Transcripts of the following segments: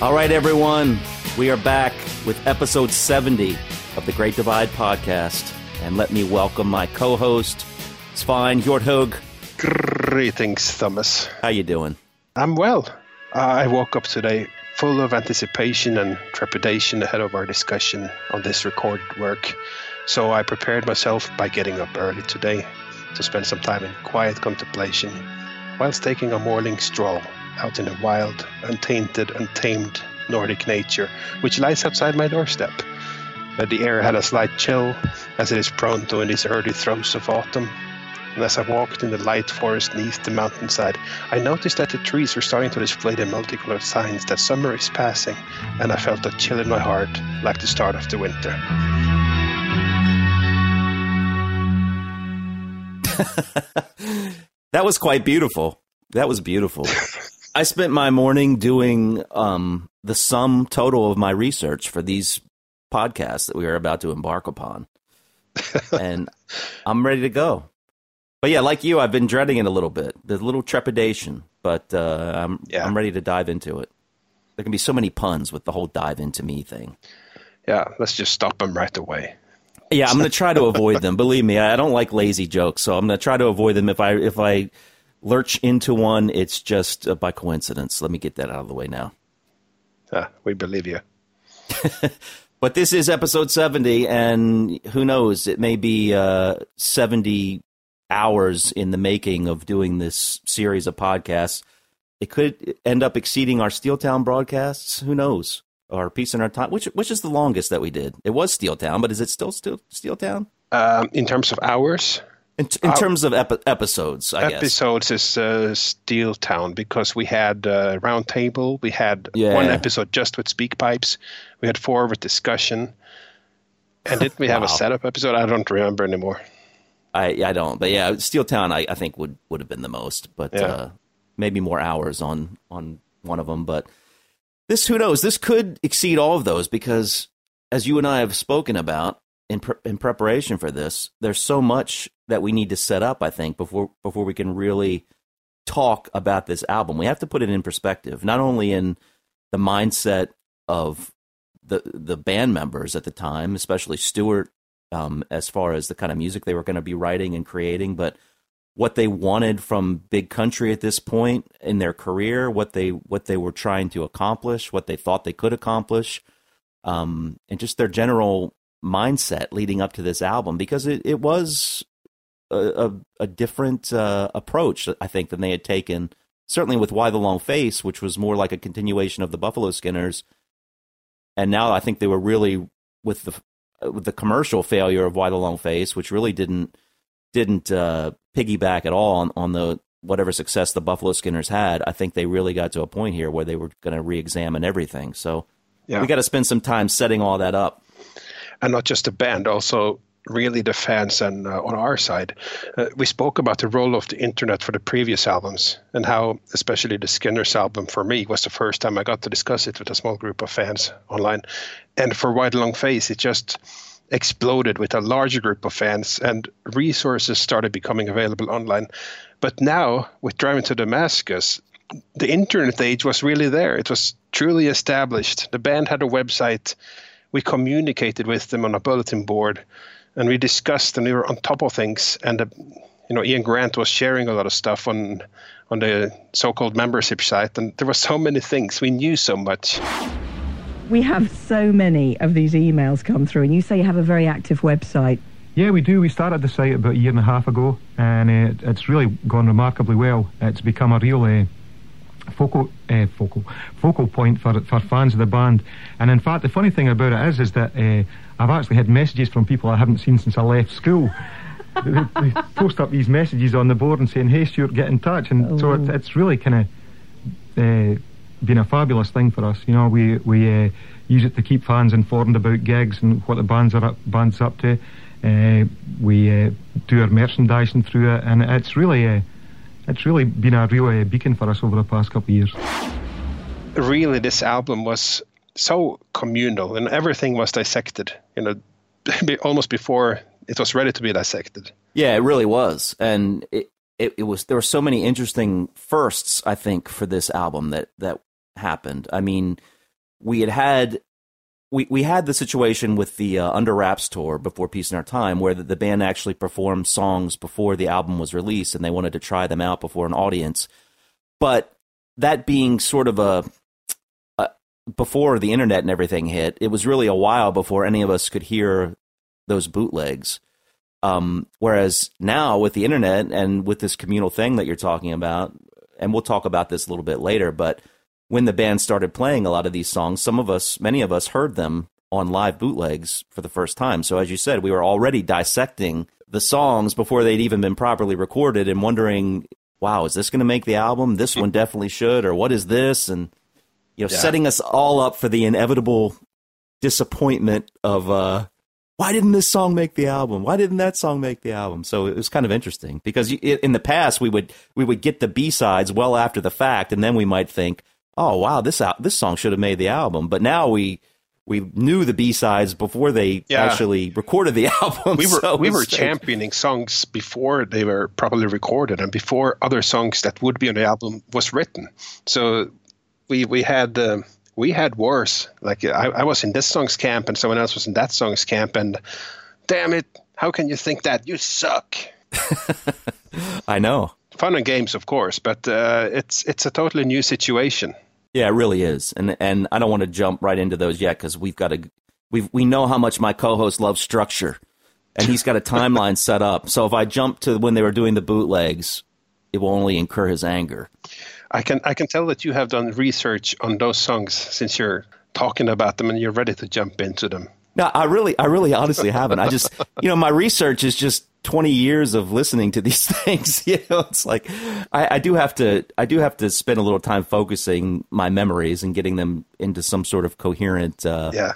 All right, everyone, we are back with episode 70 of the Great Divide podcast. And let me welcome my co-host, Svein Hjorthug. Greetings, Thomas. How you doing? I'm well. I woke up today full of anticipation and trepidation ahead of our discussion on this recorded work. So I prepared myself by getting up early today to spend some time in quiet contemplation whilst taking a morning stroll out in the wild, untainted, untamed Nordic nature, which lies outside my doorstep. Uh, the air had a slight chill, as it is prone to in these early throes of autumn. And as I walked in the light forest beneath the mountainside, I noticed that the trees were starting to display the multicolored signs that summer is passing, and I felt a chill in my heart, like the start of the winter. that was quite beautiful. That was beautiful. I spent my morning doing um, the sum total of my research for these podcasts that we are about to embark upon, and I'm ready to go. But yeah, like you, I've been dreading it a little bit. There's a little trepidation, but uh, I'm Yeah. I'm ready to dive into it. There can be so many puns with the whole dive into me thing. Yeah, let's just stop them right away. Yeah, I'm going to try to avoid them. Believe me, I don't like lazy jokes, so I'm going to try to avoid them. If I if I lurch into one, it's just uh, by coincidence. Let me get that out of the way now. Ah, we believe you. But this is episode 70, and who knows? It may be uh, 70 hours in the making of doing this series of podcasts. It could end up exceeding our Steeltown broadcasts. Who knows? Or Peace in Our Time, which which is the longest that we did. It was Steeltown, but is it still Steel Steeltown? Um, in terms of hours, In, in terms of epi- episodes, I guess. episodes is uh, Steeltown because we had uh, roundtable, we had Yeah. one episode just with speak pipes, we had four with discussion, and did we have Wow. a setup episode? I don't remember anymore. I I don't, but yeah, Steeltown I, I think would would have been the most, but Yeah. uh, maybe more hours on on one of them. But this, who knows? This could exceed all of those because, as you and I have spoken about in pre- in preparation for this, there's so much that we need to set up. I think before before we can really talk about this album, we have to put it in perspective, not only in the mindset of the the band members at the time, especially Stuart, um, as far as the kind of music they were going to be writing and creating, but what they wanted from Big Country at this point in their career, what they what they were trying to accomplish, what they thought they could accomplish, um, and just their general mindset leading up to this album, because it, it was a, a, a different uh, approach, I think, than they had taken. Certainly with Why the Long Face, which was more like a continuation of the Buffalo Skinners, and now I think they were really with the with the commercial failure of Why the Long Face, which really didn't didn't uh, piggyback at all on, on the whatever success the Buffalo Skinners had. I think they really got to a point here where they were going to re-examine everything. So Yeah. we got to spend some time setting all that up. And not just the band, also really the fans and uh, on our side. Uh, we spoke about the role of the internet for the previous albums and how, especially the Skinners album for me, was the first time I got to discuss it with a small group of fans online. And for Why the Long Face, it just exploded with a larger group of fans and resources started becoming available online. But now, with Driving to Damascus, the internet age was really there. It was truly established. The band had a website. We communicated with them on a bulletin board, and we discussed, and we were on top of things. And uh, you know, Ian Grant was sharing a lot of stuff on on the so-called membership site, and there were so many things. We knew so much. We have so many of these emails come through, and you say you have a very active website. Yeah, we do. We started the site about a year and a half ago, and uh, it's really gone remarkably well. It's become a real uh, focal, uh, focal, focal point for for fans of the band. And in fact, the funny thing about it is, is that uh, I've actually had messages from people I haven't seen since I left school. they, they post up these messages on the board and saying, "Hey, Stuart, get in touch." And so it's, it's really kind of uh, been a fabulous thing for us. You know, we we uh, use it to keep fans informed about gigs and what the bands are up, bands up to. Uh, we uh, do our merchandising through it, and it's really uh, it's really been a real uh, beacon for us over the past couple of years. Really, this album was so communal, and everything was dissected. You know, almost before it was ready to be dissected. Yeah, it really was, and it, it it was. There were so many interesting firsts, I think, for this album that that happened. I mean, we had had we, we had the situation with the uh, Under Wraps tour before Peace in Our Time, where the, the, band actually performed songs before the album was released, and they wanted to try them out before an audience. But that being sort of a, a before the internet and everything hit, it was really a while before any of us could hear those bootlegs. Um, whereas now with the internet and with this communal thing that you're talking about, and we'll talk about this a little bit later, but when the band started playing a lot of these songs, some of us, many of us heard them on live bootlegs for the first time. So as you said, we were already dissecting the songs before they'd even been properly recorded and wondering, wow, is this going to make the album? This one definitely should, or what is this? And you know, yeah. setting us all up for the inevitable disappointment of uh, why didn't this song make the album? Why didn't that song make the album? So it was kind of interesting because in the past we would we would get the B sides well after the fact, and then we might think, oh wow, this out this song should have made the album. But now we we knew the B sides before they yeah. actually recorded the album. We were so we were championing songs before they were properly recorded and before other songs that would be on the album was written. So we we had. Uh, we had worse. Like I, I was in this song's camp and someone else was in that song's camp, and damn it, how can you think that? You suck. I know. Fun and games, of course, but uh, it's it's a totally new situation. Yeah, it really is, and and I don't want to jump right into those yet because we've got to we we know how much my co-host loves structure, and he's got a timeline set up. So if I jump to when they were doing the bootlegs, it will only incur his anger. I can I can tell that you have done research on those songs since you're talking about them and you're ready to jump into them. No, I really I really honestly haven't. I just you know my research is just 20 years of listening to these things you know it's like I, I, do have to i do have to spend a little time focusing my memories and getting them into some sort of coherent uh, yeah.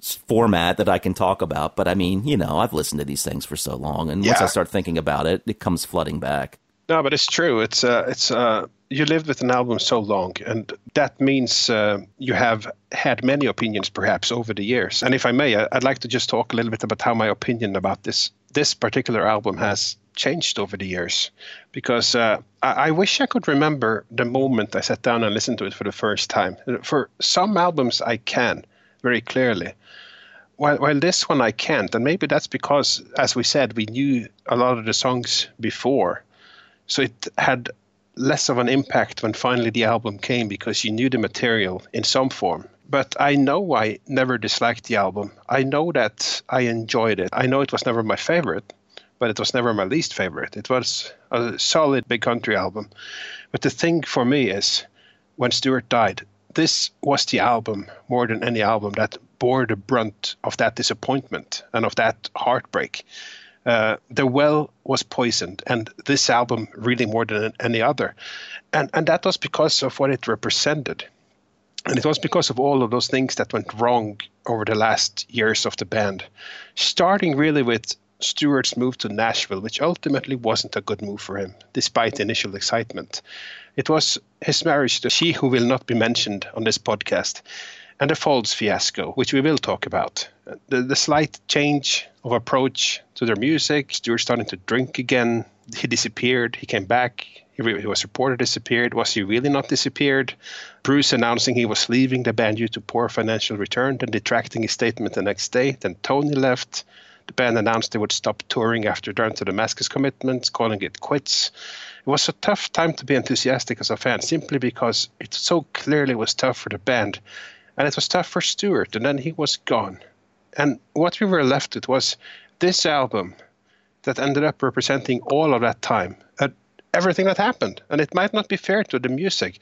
format that i can talk about but i mean you know i've listened to these things for so long and once i start thinking about it it comes flooding back no but it's true it's uh it's uh you lived with an album so long, and that means uh, you have had many opinions, perhaps over the years. And if I may, I'd like to just talk a little bit about how my opinion about this this particular album has changed over the years, because uh, I, I wish I could remember the moment I sat down and listened to it for the first time. For some albums, I can very clearly. While, while this one I can't, and maybe that's because, as we said, we knew a lot of the songs before, so it had less of an impact when finally the album came because you knew the material in some form. But I know I never disliked the album. I know that I enjoyed it. I know it was never my favorite, but it was never my least favorite. It was a solid big country album. But the thing for me is when Stuart died, this was the album more than any album that bore the brunt of that disappointment and of that heartbreak uh, the well was poisoned, and this album really more than any other, and and that was because of what it represented, and it was because of all of those things that went wrong over the last years of the band, starting really with Stuart's move to Nashville, which ultimately wasn't a good move for him, despite initial excitement. It was his marriage to she who will not be mentioned on this podcast, and the Folds fiasco, which we will talk about. The, the slight change of approach to their music, Stuart starting to drink again. He disappeared. He came back. He, he was reported disappeared. Was he really not disappeared? Bruce announcing he was leaving the band due to poor financial return, then retracting his statement the next day. Then Tony left. The band announced they would stop touring after Turn to Damascus commitments, calling it quits. It was a tough time to be enthusiastic as a fan, simply because it so clearly was tough for the band and it was tough for Stuart, and then he was gone. And what we were left with was this album that ended up representing all of that time, uh, everything that happened. And it might not be fair to the music,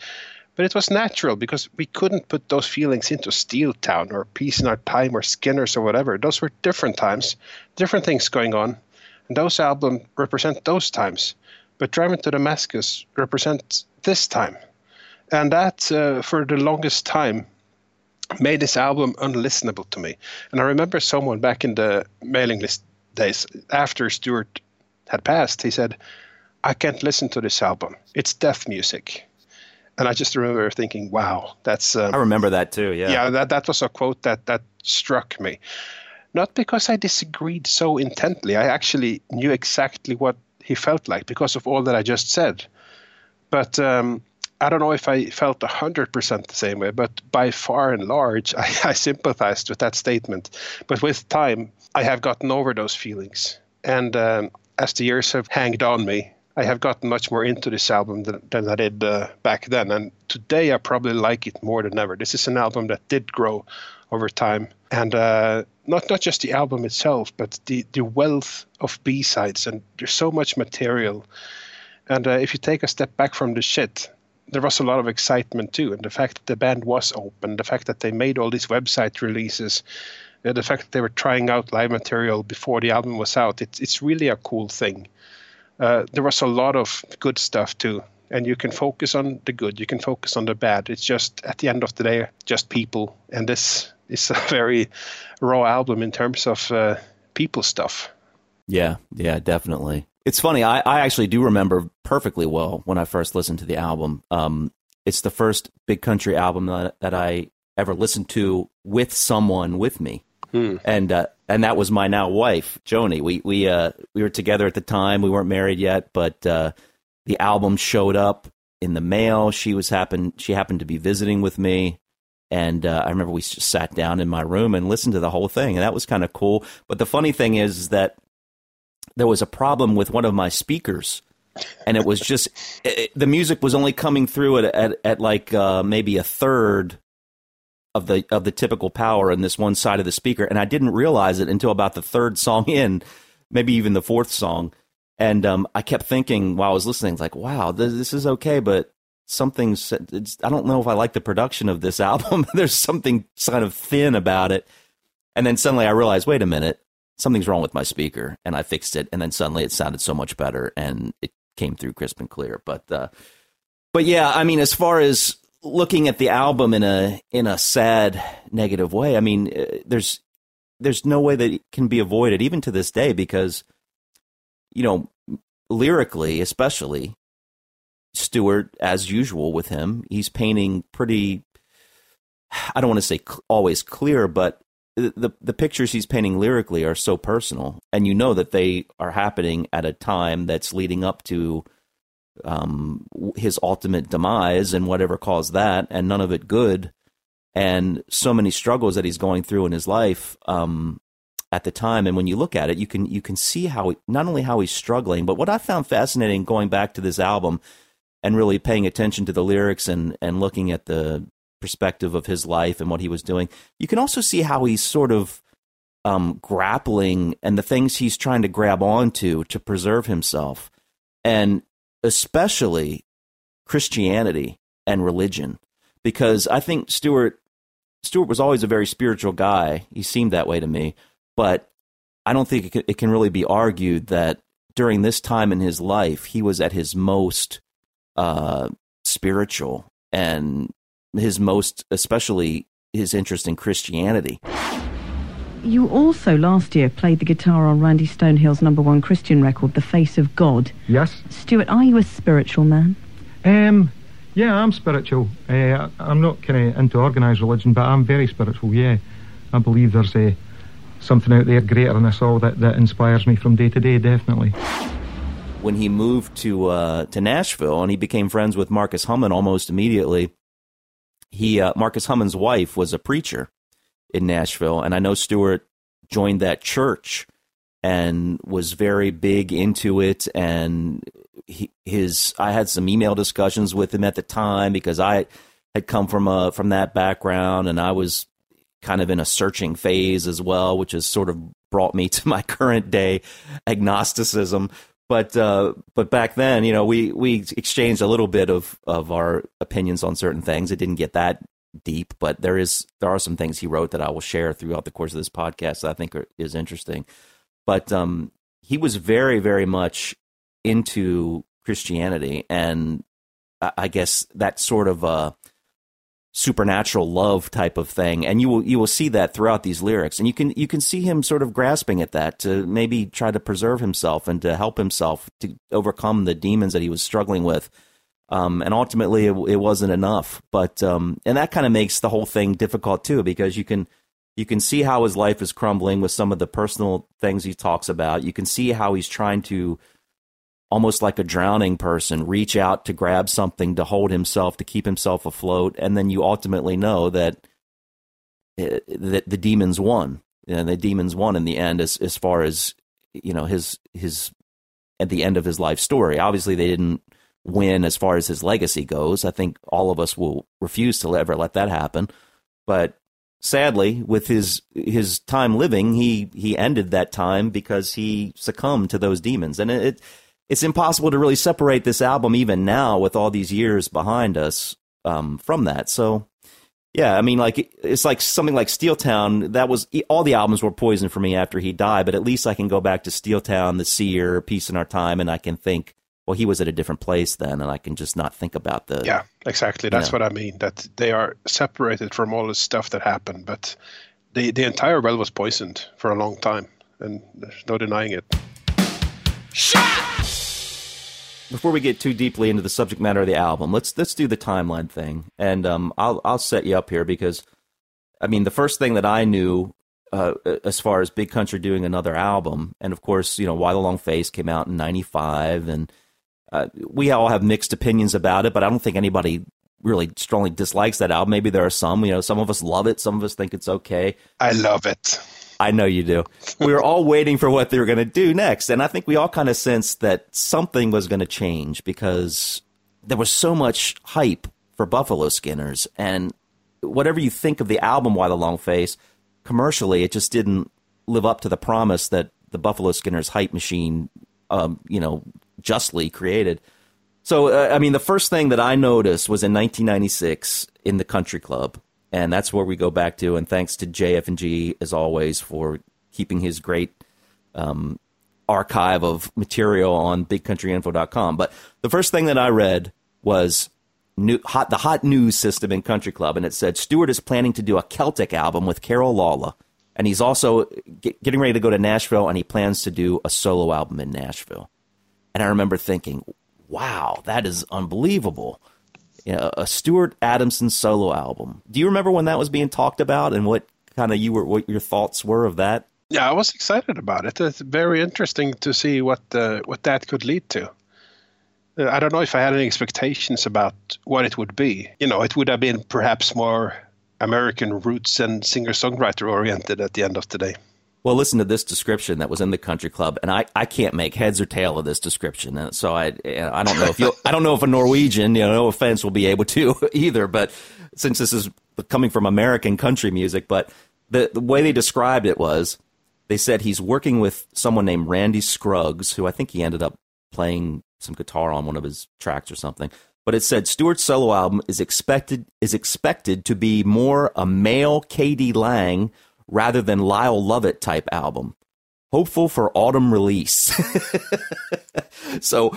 but it was natural because we couldn't put those feelings into Steeltown or Peace in Our Time or Skinners or whatever. Those were different times, different things going on. And those albums represent those times. But Driving to Damascus represents this time. And that, uh, for the longest time, made this album unlistenable to me. And I remember someone back in the mailing list days after Stuart had passed, he said, I can't listen to this album. It's death music. And I just remember thinking, wow, that's. Um, I remember that too, yeah. Yeah, that, that was a quote that, that struck me. Not because I disagreed so intently, I actually knew exactly what he felt like because of all that I just said. But um, I don't know if I felt 100% the same way, but by far and large, I, I sympathized with that statement. But with time, I have gotten over those feelings. And um, as the years have hanged on me, I have gotten much more into this album than, than I did uh, back then. And today, I probably like it more than ever. This is an album that did grow over time. And uh, not, not just the album itself, but the, the wealth of B sides. And there's so much material. And uh, if you take a step back from the shit, there was a lot of excitement too. And the fact that the band was open, the fact that they made all these website releases, uh, the fact that they were trying out live material before the album was out, it's, it's really a cool thing. Uh, there was a lot of good stuff too. And you can focus on the good, you can focus on the bad. It's just, at the end of the day, just people. And this is a very raw album in terms of uh, people stuff. Yeah, yeah, definitely. It's funny. I, I actually do remember perfectly well when I first listened to the album. Um, it's the first big country album that, that I ever listened to with someone with me. Hmm. And uh, and that was my now wife, Joni. We we uh, we were together at the time. We weren't married yet, but uh, the album showed up in the mail. She was happened she happened to be visiting with me, and uh, I remember we just sat down in my room and listened to the whole thing, and that was kind of cool. But the funny thing is that there was a problem with one of my speakers and it was just it, the music was only coming through at at, at like uh, maybe a third of the of the typical power in this one side of the speaker, and I didn't realize it until about the third song in, maybe even the fourth song, and um, I kept thinking while I was listening, like, wow, this, this is okay, but something's I don't know if I like the production of this album. There's something kind of thin about it, and then suddenly I realized, wait a minute, something's wrong with my speaker, and I fixed it, and then suddenly it sounded so much better, and it came through crisp and clear. But uh, but yeah, I mean, as far as looking at the album in a in a sad negative way, I mean, uh, there's there's no way that it can be avoided, even to this day, because you know, lyrically, especially Stuart as usual with him, he's painting pretty. I don't want to say cl- always clear, but the the pictures he's painting lyrically are so personal, and you know that they are happening at a time that's leading up to um, his ultimate demise and whatever caused that, and none of it good, and so many struggles that he's going through in his life um, at the time. And when you look at it, you can you can see how he, not only how he's struggling, but what I found fascinating going back to this album and really paying attention to the lyrics and and looking at the perspective of his life and what he was doing. You can also see how he's sort of um, grappling and the things he's trying to grab onto to preserve himself, and especially Christianity and religion, because I think Stuart Stuart was always a very spiritual guy. He seemed that way to me, but I don't think it can, really be argued that during this time in his life he was at his most uh, spiritual and his most, especially his interest in Christianity. You also last year played the guitar on Randy Stonehill's number one Christian record, The Face of God. Yes. Stuart, are you a spiritual man? Um, yeah, I'm spiritual. Uh, I'm not kind of into organised religion, but I'm very spiritual, yeah. I believe there's uh, something out there greater than us all that, that inspires me from day to day, definitely. When he moved to uh, to Nashville and he became friends with Marcus Hummon almost immediately, he uh, Marcus Hummon's wife was a preacher in Nashville, and I know Stuart joined that church and was very big into it. And he, his I had some email discussions with him at the time because I had come from a from that background, and I was kind of in a searching phase as well, which has sort of brought me to my current day agnosticism. But uh, but back then, you know, we we exchanged a little bit of of our opinions on certain things. It didn't get that deep, but there is there are some things he wrote that I will share throughout the course of this podcast that I think are, is interesting. But um, he was very very much into Christianity, and I, I guess that sort of uh, supernatural love type of thing. And you will you will see that throughout these lyrics. And you can you can see him sort of grasping at that to maybe try to preserve himself and to help himself to overcome the demons that he was struggling with. Um, and ultimately it, it, wasn't enough. But um, and that kind of makes the whole thing difficult too because you can you can see how his life is crumbling with some of the personal things he talks about. You can see how he's trying to almost like a drowning person, reach out to grab something to hold himself, to keep himself afloat. And then you ultimately know that, uh, that the demons won. And the demons won in the end as, as far as, you know, his, his, at the end of his life story. Obviously, they didn't win as far as his legacy goes. I think all of us will refuse to ever let that happen. But sadly, with his his time living, he he ended that time because he succumbed to those demons, and it it's impossible to really separate this album even now with all these years behind us um, from that. So. Yeah, I mean, like it's like something like Steeltown. That was all the albums were poison for me after he died. But at least I can go back to Steeltown, The Seer, Peace in Our Time, and I can think well, he was at a different place then, and I can just not think about the. Yeah, exactly. That's what I mean. That they are separated from all the stuff that happened, but the the entire well was poisoned for a long time, and there's no denying it. Before we get too deeply into the subject matter of the album, let's let's do the timeline thing, and um, I'll I'll set you up here because, I mean, the first thing that I knew uh, as far as Big Country doing another album. And of course, you know, Why the Long Face came out in 95 and uh, we all have mixed opinions about it, but I don't think anybody really strongly dislikes that album. Maybe there are some, you know, some of us love it, some of us think it's okay. I love it. I know you do. we were all waiting for what they were going to do next, and I think we all kind of sensed that something was going to change because there was so much hype for Buffalo Skinners, and whatever you think of the album "Why the Long Face," commercially, it just didn't live up to the promise that the Buffalo Skinners hype machine, um, you know, justly created. So, uh, I mean, the first thing that I noticed was in 1996 in the Country Club, and that's where we go back to. And thanks to JF&G as always for keeping his great um, archive of material on BigCountryInfo.com. But the first thing that I read was new, hot, the hot news system in Country Club, and it said Stuart is planning to do a Celtic album with Carol Laula, and he's also get, getting ready to go to Nashville, and he plans to do a solo album in Nashville. And I remember thinking, wow, that is unbelievable. You know, a Stuart Adamson solo album. Do you remember when that was being talked about and what kind of you were what your thoughts were of that? Yeah, I was excited about it. It's very interesting to see what uh, what that could lead to. Uh, I don't know if I had any expectations about what it would be. You know, it would have been perhaps more American roots and singer songwriter oriented at the end of the day. Well, listen to this description that was in the country club, and I, I can't make heads or tail of this description. And so I I don't know if you I don't know if a Norwegian, you know, no offense, will be able to either. But since this is coming from American country music, but the the way they described it was they said he's working with someone named Randy Scruggs, who I think he ended up playing some guitar on one of his tracks or something. But it said Stuart's solo album is expected is expected to be more a male k.d. lang rather than Lyle Lovett type album. Hopeful for autumn release. so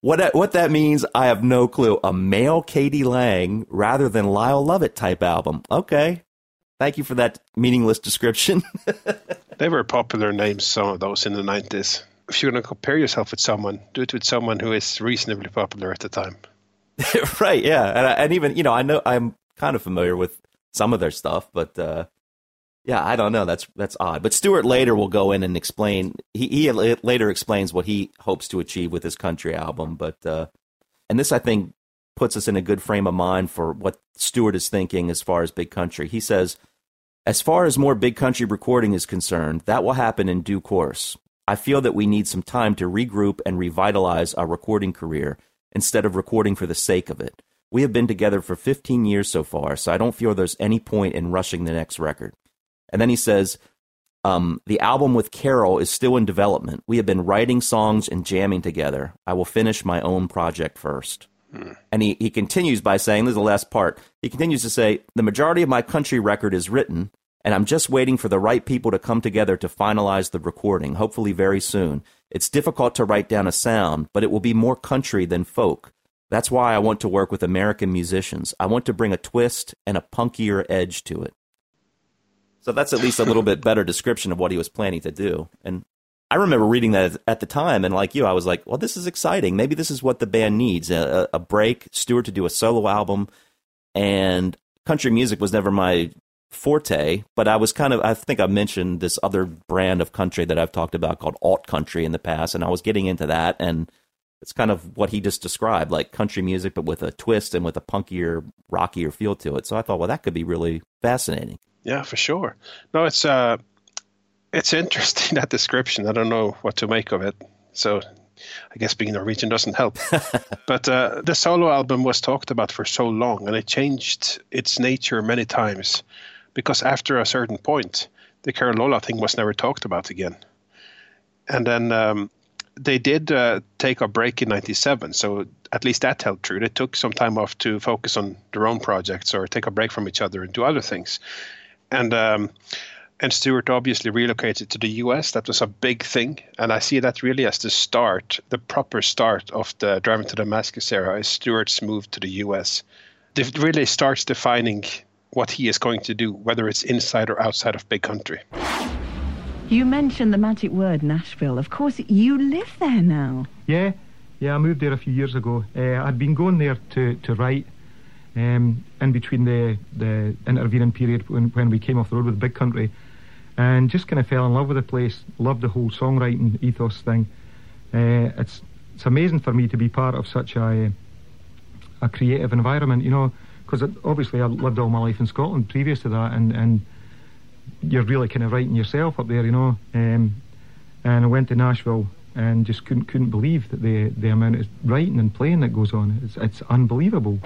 what that, what that means, I have no clue. A male k.d. lang rather than Lyle Lovett type album. Okay. Thank you for that meaningless description. they were popular names, some of those in the 90s. If you're going to compare yourself with someone, do it with someone who is reasonably popular at the time. right, yeah. And, and even, you know, I know I'm kind of familiar with some of their stuff, but uh, yeah, I don't know. That's that's odd. But Stuart later will go in and explain. He, he later explains what he hopes to achieve with his country album. But uh, and this I think puts us in a good frame of mind for what Stuart is thinking as far as big country. He says, as far as more big country recording is concerned, that will happen in due course. I feel that we need some time to regroup and revitalize our recording career instead of recording for the sake of it. We have been together for 15 years so far, so I don't feel there's any point in rushing the next record. And then he says, um, the album with Carol is still in development. We have been writing songs and jamming together. I will finish my own project first. Hmm. And he, he continues by saying, this is the last part. He continues to say, the majority of my country record is written, and I'm just waiting for the right people to come together to finalize the recording, hopefully very soon. It's difficult to write down a sound, but it will be more country than folk. That's why I want to work with American musicians. I want to bring a twist and a punkier edge to it. So that's at least a little bit better description of what he was planning to do. And I remember reading that at the time, and like you, I was like, well, this is exciting. Maybe this is what the band needs a, a break, Stuart to do a solo album. And country music was never my forte, but I was kind of, I think I mentioned this other brand of country that I've talked about called alt country in the past, and I was getting into that. And It's kind of what he just described, like country music, but with a twist and with a punkier, rockier feel to it. So I thought, well, that could be really fascinating. Yeah, for sure. No, it's uh, it's interesting that description. I don't know what to make of it. So I guess being Norwegian doesn't help. but uh, the solo album was talked about for so long, and it changed its nature many times, because after a certain point, the Carola thing was never talked about again. And then um, they did uh, take a break in '97, so at least that held true. They took some time off to focus on their own projects or take a break from each other and do other things. And um, and Stuart obviously relocated to the US. That was a big thing. And I see that really as the start, the proper start of the Driving to Damascus era is Stuart's move to the US. It really starts defining what he is going to do, whether it's inside or outside of big country. You mentioned the magic word Nashville. Of course, you live there now. Yeah, yeah, I moved there a few years ago. Uh, I'd been going there to, to write um, in between the, the intervening period when, when we came off the road with Big Country and just kind of fell in love with the place. Loved the whole songwriting ethos thing. Uh, it's it's amazing for me to be part of such a a creative environment, you know, because obviously I lived all my life in Scotland previous to that, and and you're really kind of writing yourself up there, you know. Um, and I went to Nashville and just couldn't couldn't believe that the the amount of writing and playing that goes on. It's it's unbelievable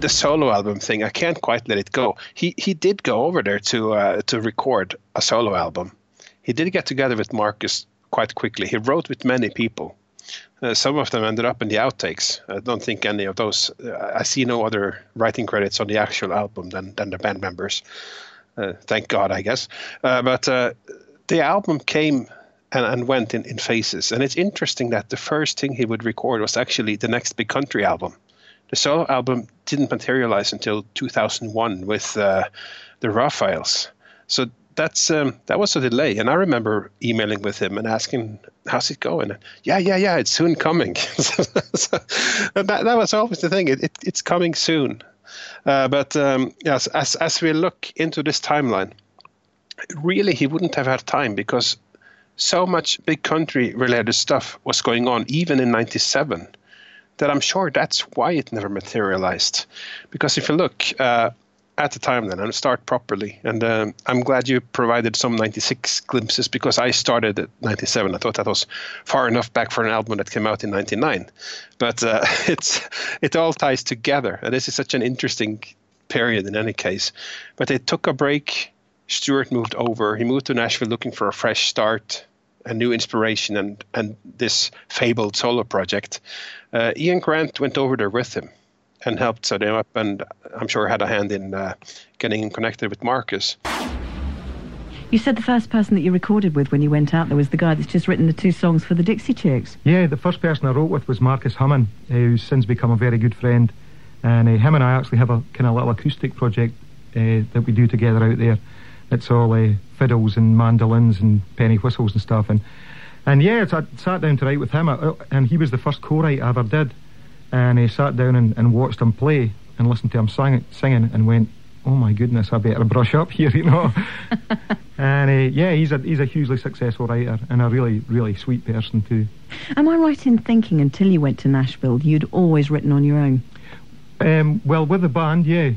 the solo album thing, I can't quite let it go. He he did go over there to uh, to record a solo album. He did get together with Marcus quite quickly. He wrote with many people. Uh, some of them ended up in the outtakes. I don't think any of those. Uh, I see no other writing credits on the actual album than than the band members. Uh, thank God, I guess. Uh, but uh, the album came and, and went in, in phases. And it's interesting that the first thing he would record was actually the next big country album the solo album didn't materialize until 2001 with uh, the Raphaels. So that's um, that was a delay, and I remember emailing with him and asking, "How's it going?" And, yeah, yeah, yeah, it's soon coming. so, that that was always the thing. It, it it's coming soon. Uh, but um, yes, as as we look into this timeline, really he wouldn't have had time because so much big country related stuff was going on even in 97 that I'm sure that's why it never materialized. Because if you look uh, at the time then and start properly, and um, I'm glad you provided some 96 glimpses because I started at 97. I thought that was far enough back for an album that came out in 99. But uh, it's it all ties together, and this is such an interesting period in any case. But they took a break. Stuart moved over. He moved to Nashville looking for a fresh start a new inspiration and and this fabled solo project. Uh, Ian Grant went over there with him and helped set him up, and I'm sure had a hand in uh, getting him connected with Marcus. You said the first person that you recorded with when you went out there was the guy that's just written the two songs for the Dixie Chicks. Yeah, the first person I wrote with was Marcus Hummon, who's since become a very good friend. And uh, him and I actually have a kind of little acoustic project uh, that we do together out there. It's all uh, fiddles and mandolins and penny whistles and stuff. And and yeah, I sat down to write with him, uh, and he was the first co-write I ever did. And he sat down and, and watched him play and listened to him sing, singing and went, "Oh my goodness, I better brush up here," you know. and uh, yeah, he's a he's a hugely successful writer and a really really sweet person too. Am I right in thinking until you went to Nashville, you'd always written on your own? Um, well, with the band, yeah.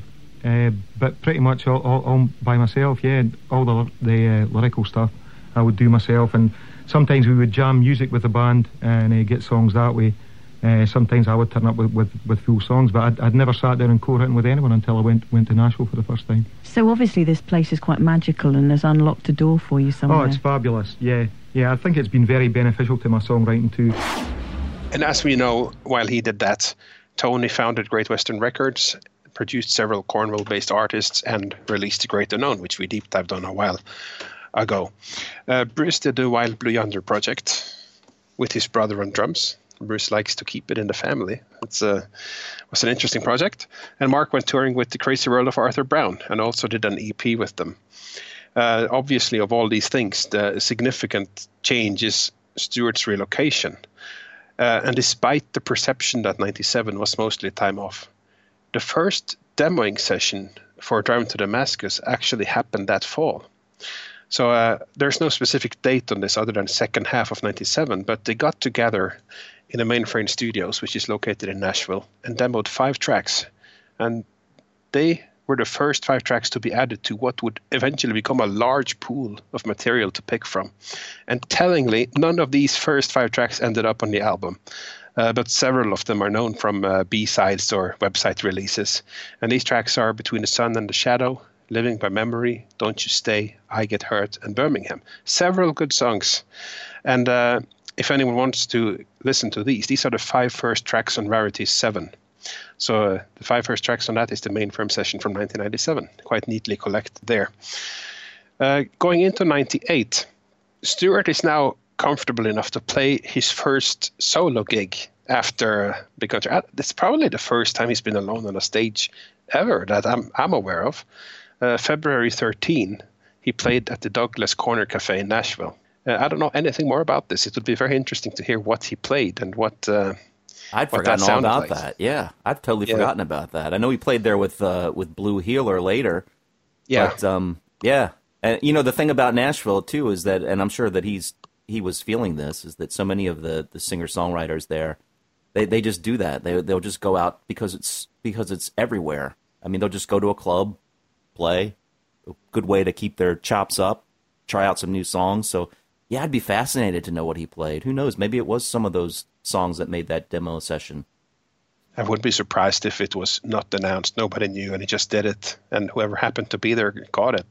Uh, but pretty much all, all, all, by myself. Yeah, all the the uh, lyrical stuff I would do myself, and sometimes we would jam music with the band and uh, get songs that way. Uh, sometimes I would turn up with, with, with full songs, but I'd, I'd never sat down and co-written with anyone until I went went to Nashville for the first time. So obviously this place is quite magical and has unlocked a door for you somewhere. Oh, it's fabulous. Yeah, yeah. I think it's been very beneficial to my songwriting too. And as we know, while he did that, Tony founded Great Western Records produced several Cornwall based artists and released The Great Unknown, which we deep dived on a while ago. Uh, Bruce did the Wild Blue Yonder project with his brother on drums. Bruce likes to keep it in the family. It's a uh, was an interesting project. And Mark went touring with the Crazy World of Arthur Brown and also did an EP with them. Uh, obviously, of all these things, the significant change is Stuart's relocation. Uh, and despite the perception that 97 was mostly time off, the first demoing session for Driving to Damascus actually happened that fall. So uh, there's no specific date on this other than second half of 97, but they got together in the Mainframe Studios, which is located in Nashville, and demoed five tracks. And they were the first five tracks to be added to what would eventually become a large pool of material to pick from. And tellingly, none of these first five tracks ended up on the album. Uh, but several of them are known from uh, B-sides or website releases. And these tracks are Between the Sun and the Shadow, Living by Memory, Don't You Stay, I Get Hurt, and Birmingham. Several good songs. And uh, if anyone wants to listen to these, these are the five first tracks on Rarities 7. So uh, the five first tracks on that is the Mainframe session from 1997, quite neatly collected there. Uh, going into 98, Stuart is now comfortable enough to play his first solo gig after because it's probably the first time he's been alone on a stage ever that I'm I'm aware of. Uh, February 13, he played at the Douglas Corner Cafe in Nashville. Uh, I don't know anything more about this. It would be very interesting to hear what he played and what uh, I'd what forgotten all about like. that. Yeah, I've totally Yeah. forgotten about that. I know he played there with uh, with Blue Healer later. Yeah, But um, yeah, and you know the thing about Nashville too is that, and I'm sure that he's he was feeling this is that so many of the the singer songwriters there, they they just do that. They they'll just go out because it's because it's everywhere. I mean, they'll just go to a club, play, a good way to keep their chops up, try out some new songs. So yeah, I'd be fascinated to know what he played. Who knows? Maybe it was some of those songs that made that demo session. I wouldn't be surprised if it was not announced. Nobody knew, and he just did it, and whoever happened to be there caught it.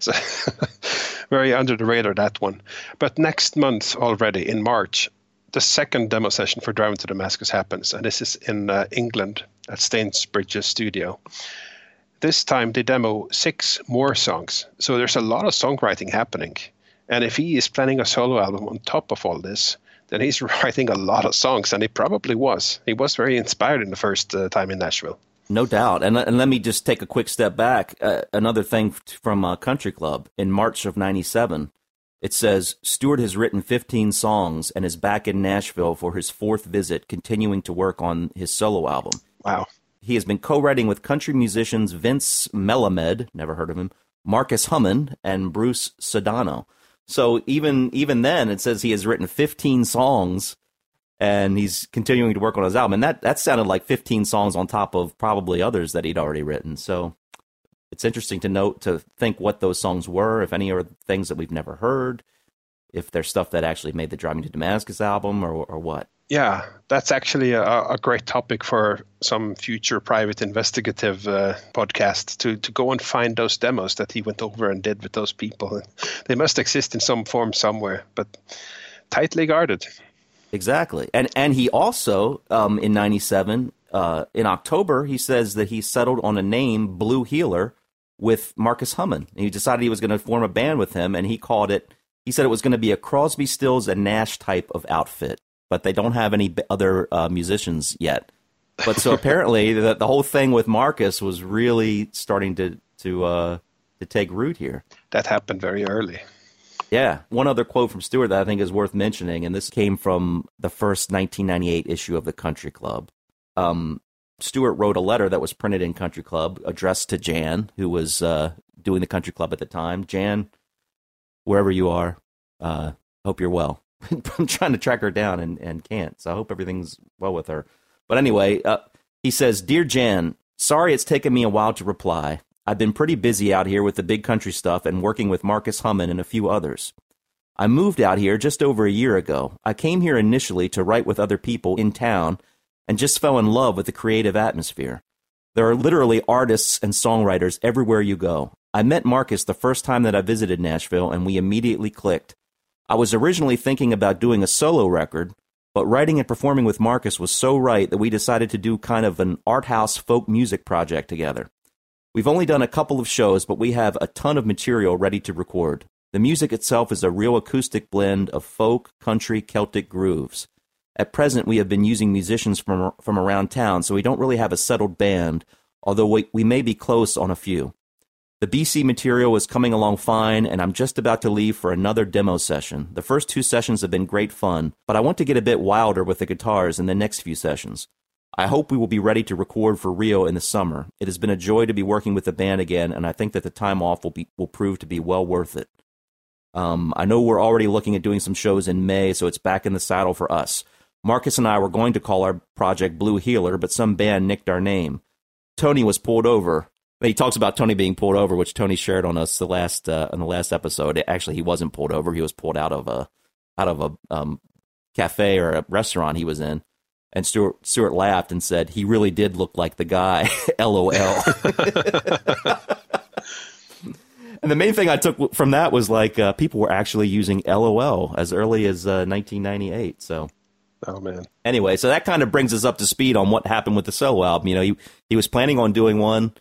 So very under the radar that one. But next month already in March, the second demo session for Driving to Damascus happens, and this is in uh, England at Stainsbridge's studio. This time they demo six more songs, so there's a lot of songwriting happening. And if he is planning a solo album on top of all this, then he's writing a lot of songs, and he probably was. He was very inspired in the first uh, time in Nashville. No doubt. And, and let me just take a quick step back. Uh, another thing from uh, Country Club in March of 97. It says Stuart has written 15 songs and is back in Nashville for his fourth visit, continuing to work on his solo album. Wow. He has been co writing with country musicians Vince Melamed, never heard of him, Marcus Hummon, and Bruce Sudano. So even even then, it says he has written 15 songs and he's continuing to work on his album. And that, that sounded like 15 songs on top of probably others that he'd already written. So it's interesting to note, to think what those songs were, if any are things that we've never heard, if they're stuff that actually made the Driving to Damascus album or, or what. Yeah, that's actually a, a great topic for some future private investigative uh, podcast to, to go and find those demos that he went over and did with those people. They must exist in some form somewhere, but tightly guarded. Exactly. And and he also um, in '97 uh, in October he says that he settled on a name Blue Healer with Marcus Hummon. He decided he was going to form a band with him, and he called it. He said it was going to be a Crosby, Stills, and Nash type of outfit, but they don't have any other uh, musicians yet. But so apparently the, the whole thing with Marcus was really starting to to uh, to take root here. That happened very early. Yeah. One other quote from Stuart that I think is worth mentioning, and this came from the first 1998 issue of the Country Club. Um, Stuart wrote a letter that was printed in Country Club addressed to Jan, who was uh, doing the Country Club at the time. Jan, wherever you are, uh, hope you're well. I'm trying to track her down and, and can't, so I hope everything's well with her. But anyway, uh, he says, Dear Jan, sorry it's taken me a while to reply. I've been pretty busy out here with the big country stuff and working with Marcus Hummon and a few others. I moved out here just over a year ago. I came here initially to write with other people in town and just fell in love with the creative atmosphere. There are literally artists and songwriters everywhere you go. I met Marcus the first time that I visited Nashville and we immediately clicked. I was originally thinking about doing a solo record, but writing and performing with Marcus was so right that we decided to do kind of an art house folk music project together. We've only done a couple of shows, but we have a ton of material ready to record. The music itself is a real acoustic blend of folk, country, Celtic grooves. At present, we have been using musicians from, from around town, so we don't really have a settled band, although we, we may be close on a few. The BC material is coming along fine, and I'm just about to leave for another demo session. The first two sessions have been great fun, but I want to get a bit wilder with the guitars in the next few sessions. I hope we will be ready to record for Rio in the summer. It has been a joy to be working with the band again, and I think that the time off will be will prove to be well worth it. Um, I know we're already looking at doing some shows in May, so it's back in the saddle for us. Marcus and I were going to call our project Blue Healer, but some band nicked our name. Tony was pulled over. He talks about Tony being pulled over, which Tony shared on us the last uh, in the last episode. Actually, he wasn't pulled over. He was pulled out of a out of a um, cafe or a restaurant he was in. And Stuart Stuart laughed and said he really did look like the guy. LOL. and the main thing I took from that was like uh, people were actually using LOL as early as uh, 1998. So Oh man. Anyway, so that kind of brings us up to speed on what happened with the solo album. You know, he he was planning on doing one.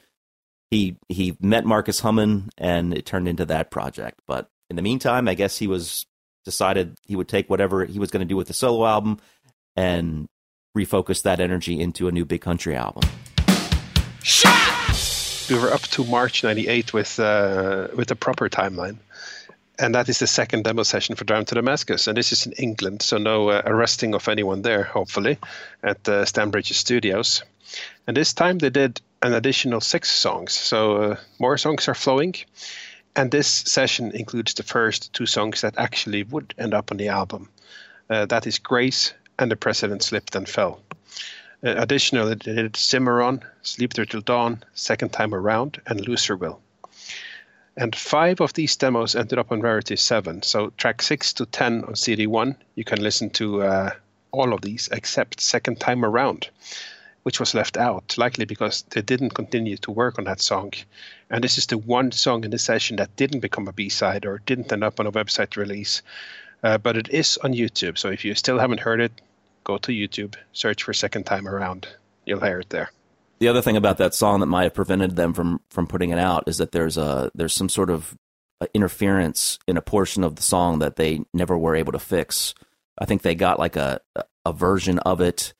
He he met Marcus Hummon, and it turned into that project. But in the meantime, I guess he was decided he would take whatever he was going to do with the solo album and refocus that energy into a new big country album. We were up to March '98 with uh, with a proper timeline and that is the second demo session for Drive to Damascus. And this is in England, so no uh, arresting of anyone there, hopefully, at uh, Stanbridge Studios. And this time they did an additional six songs, so uh, more songs are flowing. And this session includes the first two songs that actually would end up on the album. Uh, that is Grace and The President Slipped and Fell. Uh, additionally, they did Cimarron, Sleep There Till Dawn, Second Time Around, and Loserville. And five of these demos ended up on Rarity 7. So track 6 to 10 on CD1, you can listen to uh, all of these except Second Time Around, which was left out, likely because they didn't continue to work on that song. And this is the one song in the session that didn't become a B side or didn't end up on a website release. Uh, but it is on YouTube. So if you still haven't heard it, go to YouTube, search for Second Time Around. You'll hear it there the other thing about that song that might have prevented them from from putting it out is that there's a there's some sort of interference in a portion of the song that they never were able to fix. I think they got like a a version of it.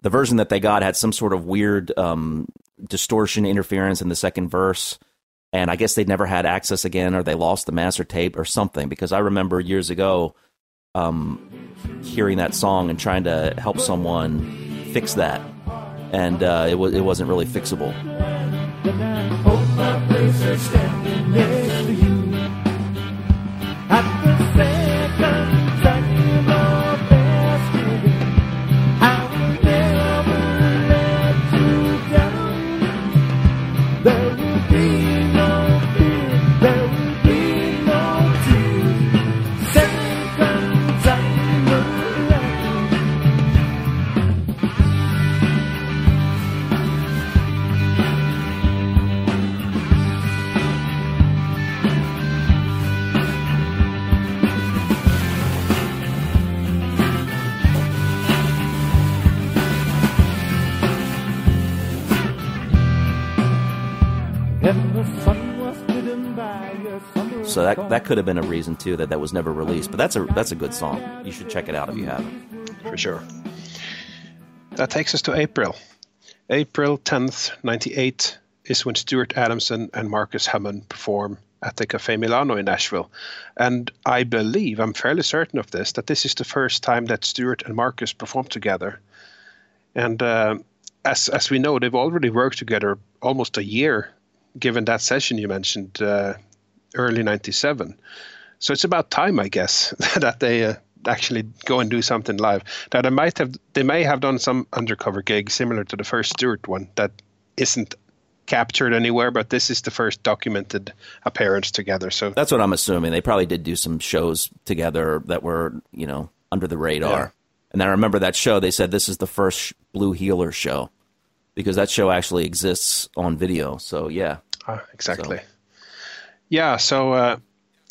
The version that they got had some sort of weird um, distortion interference in the second verse, and I guess they'd never had access again, or they lost the master tape or something. Because I remember years ago um, hearing that song and trying to help someone fix that and uh, it was it wasn't really fixable. So that that could have been a reason too that that was never released. But that's a that's a good song. You should check it out if you haven't. For sure. That takes us to April. April 10th, 98 is when Stuart Adamson and Marcus Hummon perform at the Cafe Milano in Nashville. And I believe, I'm fairly certain of this, that this is the first time that Stuart and Marcus performed together. And uh, as, as we know, they've already worked together almost a year, given that session you mentioned uh, early 97. So it's about time, I guess, that they uh, actually go and do something live. Now they might have they may have done some undercover gig similar to the first Stuart one that isn't captured anywhere, but this is the first documented appearance together. So that's what I'm assuming. They probably did do some shows together that were, you know, under the radar. Yeah. And I remember that show. They said this is the first Blue Heeler show because that show actually exists on video. So yeah, ah, exactly. So. Yeah, so uh,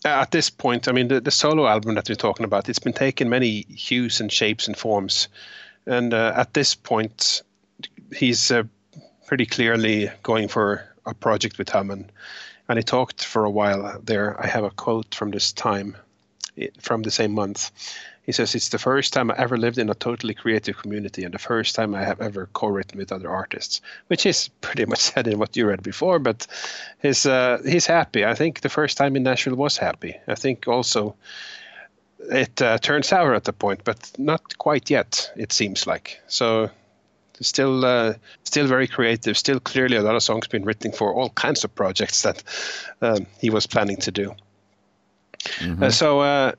at this point, I mean, the, the, solo album that we're talking about, it's been taking many hues and shapes and forms. And uh, at this point, he's uh, pretty clearly going for a project with Hummon. And he talked for a while there. I have a quote from this time, from the same month. He says, It's the first time I ever lived in a totally creative community and the first time I have ever co written with other artists, which is pretty much said in what you read before, but he's, uh, he's happy. I think the first time in Nashville was happy. I think also it uh, turns sour at the point, but not quite yet, it seems like. So still uh, still very creative still clearly a lot of songs been written for all kinds of projects that um, he was planning to do mm-hmm. uh, so uh,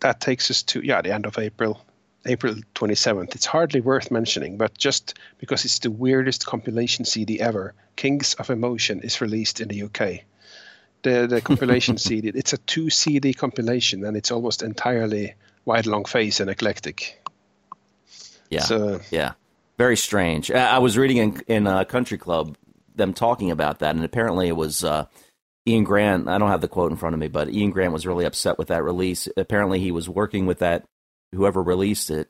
that takes us to yeah the end of April. April 27th. It's hardly worth mentioning, but just because it's the weirdest compilation CD ever, Kings of Emotion is released in the UK. The, the compilation CD, it's a two CD compilation and it's almost entirely Why the Long Face and eclectic. Yeah. So, yeah. Very strange. I was reading in, in a country club them talking about that, and apparently it was uh, Ian Grant. I don't have the quote in front of me, but Ian Grant was really upset with that release. Apparently, he was working with that whoever released it,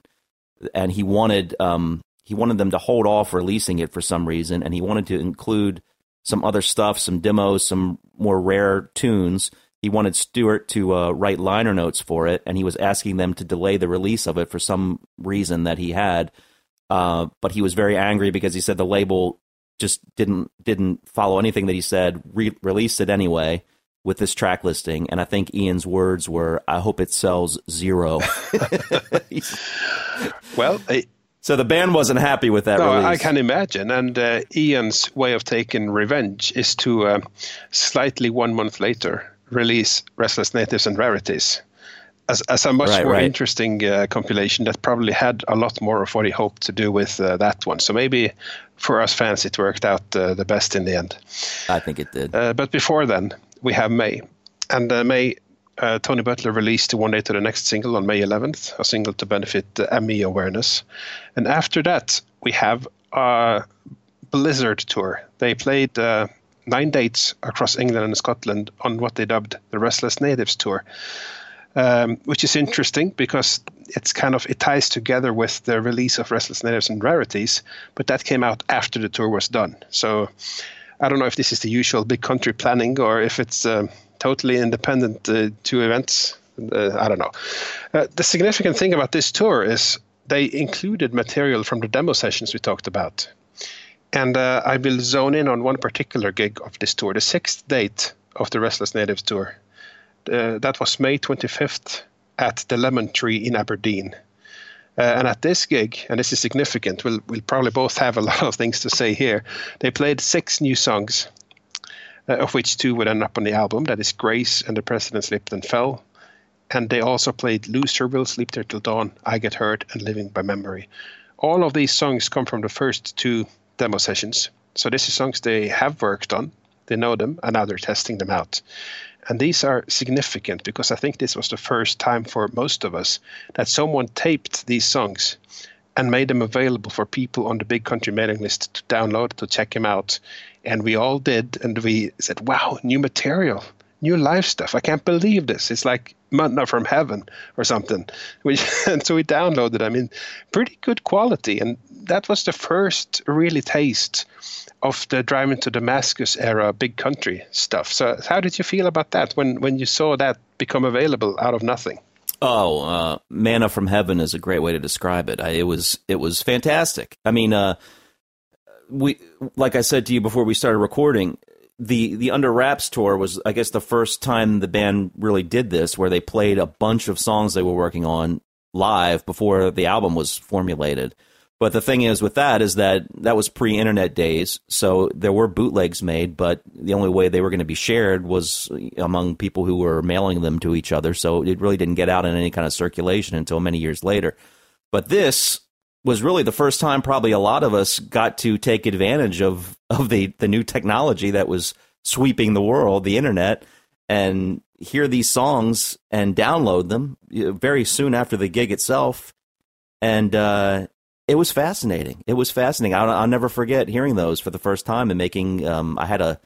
and he wanted um, he wanted them to hold off releasing it for some reason, and he wanted to include some other stuff, some demos, some more rare tunes. He wanted Stuart to uh, write liner notes for it, and he was asking them to delay the release of it for some reason that he had. Uh, but he was very angry because he said the label just didn't didn't follow anything that he said. Re- released it anyway, with this track listing, and I think Ian's words were, "I hope it sells zero. well, I, so the band wasn't happy with that. No, release. I can imagine. And uh, Ian's way of taking revenge is to uh, slightly one month later release Restless Natives and Rarities. As, as a much right, more right. interesting uh, compilation that probably had a lot more of what he hoped to do with uh, that one. So maybe for us fans, it worked out uh, the best in the end. I think it did. Uh, but before then, we have May. And uh, May, uh, Tony Butler released One Day to the Next single on May 11th, a single to benefit uh, ME awareness. And after that, we have a Blizzard tour. They played uh, nine dates across England and Scotland on what they dubbed the Restless Natives tour. Um, which is interesting because it's kind of it ties together with the release of Restless Natives and Rarities, but that came out after the tour was done. So I don't know if this is the usual big country planning or if it's uh, totally independent uh, two events. Uh, I don't know. Uh, the significant thing about this tour is they included material from the demo sessions we talked about. And uh, I will zone in on one particular gig of this tour, the sixth date of the Restless Natives tour. Uh, that was May 25th at the Lemon Tree in Aberdeen. Uh, and at this gig, and this is significant, we'll, we'll probably both have a lot of things to say here. They played six new songs, uh, of which two would end up on the album. That is Grace and The President Slipped and Fell. And they also played Loserville Sleep There Till Dawn, I Get Hurt, and Living by Memory. All of these songs come from the first two demo sessions. So this is songs they have worked on, they know them, and now they're testing them out. And these are significant because I think this was the first time for most of us that someone taped these songs and made them available for people on the big country mailing list to download, to check them out. And we all did. And we said, wow, new material, new live stuff. I can't believe this. It's like manna from heaven or something. We, and so we downloaded them in pretty good quality. And that was the first really taste of the driving to Damascus era big country stuff. So how did you feel about that when when you saw that become available out of nothing? Oh, uh, manna from heaven is a great way to describe it. I, it was it was fantastic. I mean, uh, we like I said to you before we started recording, the the Under Wraps tour was I guess the first time the band really did this, where they played a bunch of songs they were working on live before the album was formulated. But the thing is with that is that that was pre-internet days, so there were bootlegs made, but the only way they were going to be shared was among people who were mailing them to each other. So it really didn't get out in any kind of circulation until many years later. But this was really the first time probably a lot of us got to take advantage of of the the new technology that was sweeping the world, the internet, and hear these songs and download them very soon after the gig itself. And uh, it was fascinating. It was fascinating. I'll, I'll, never forget hearing those for the first time and making. Um, I had a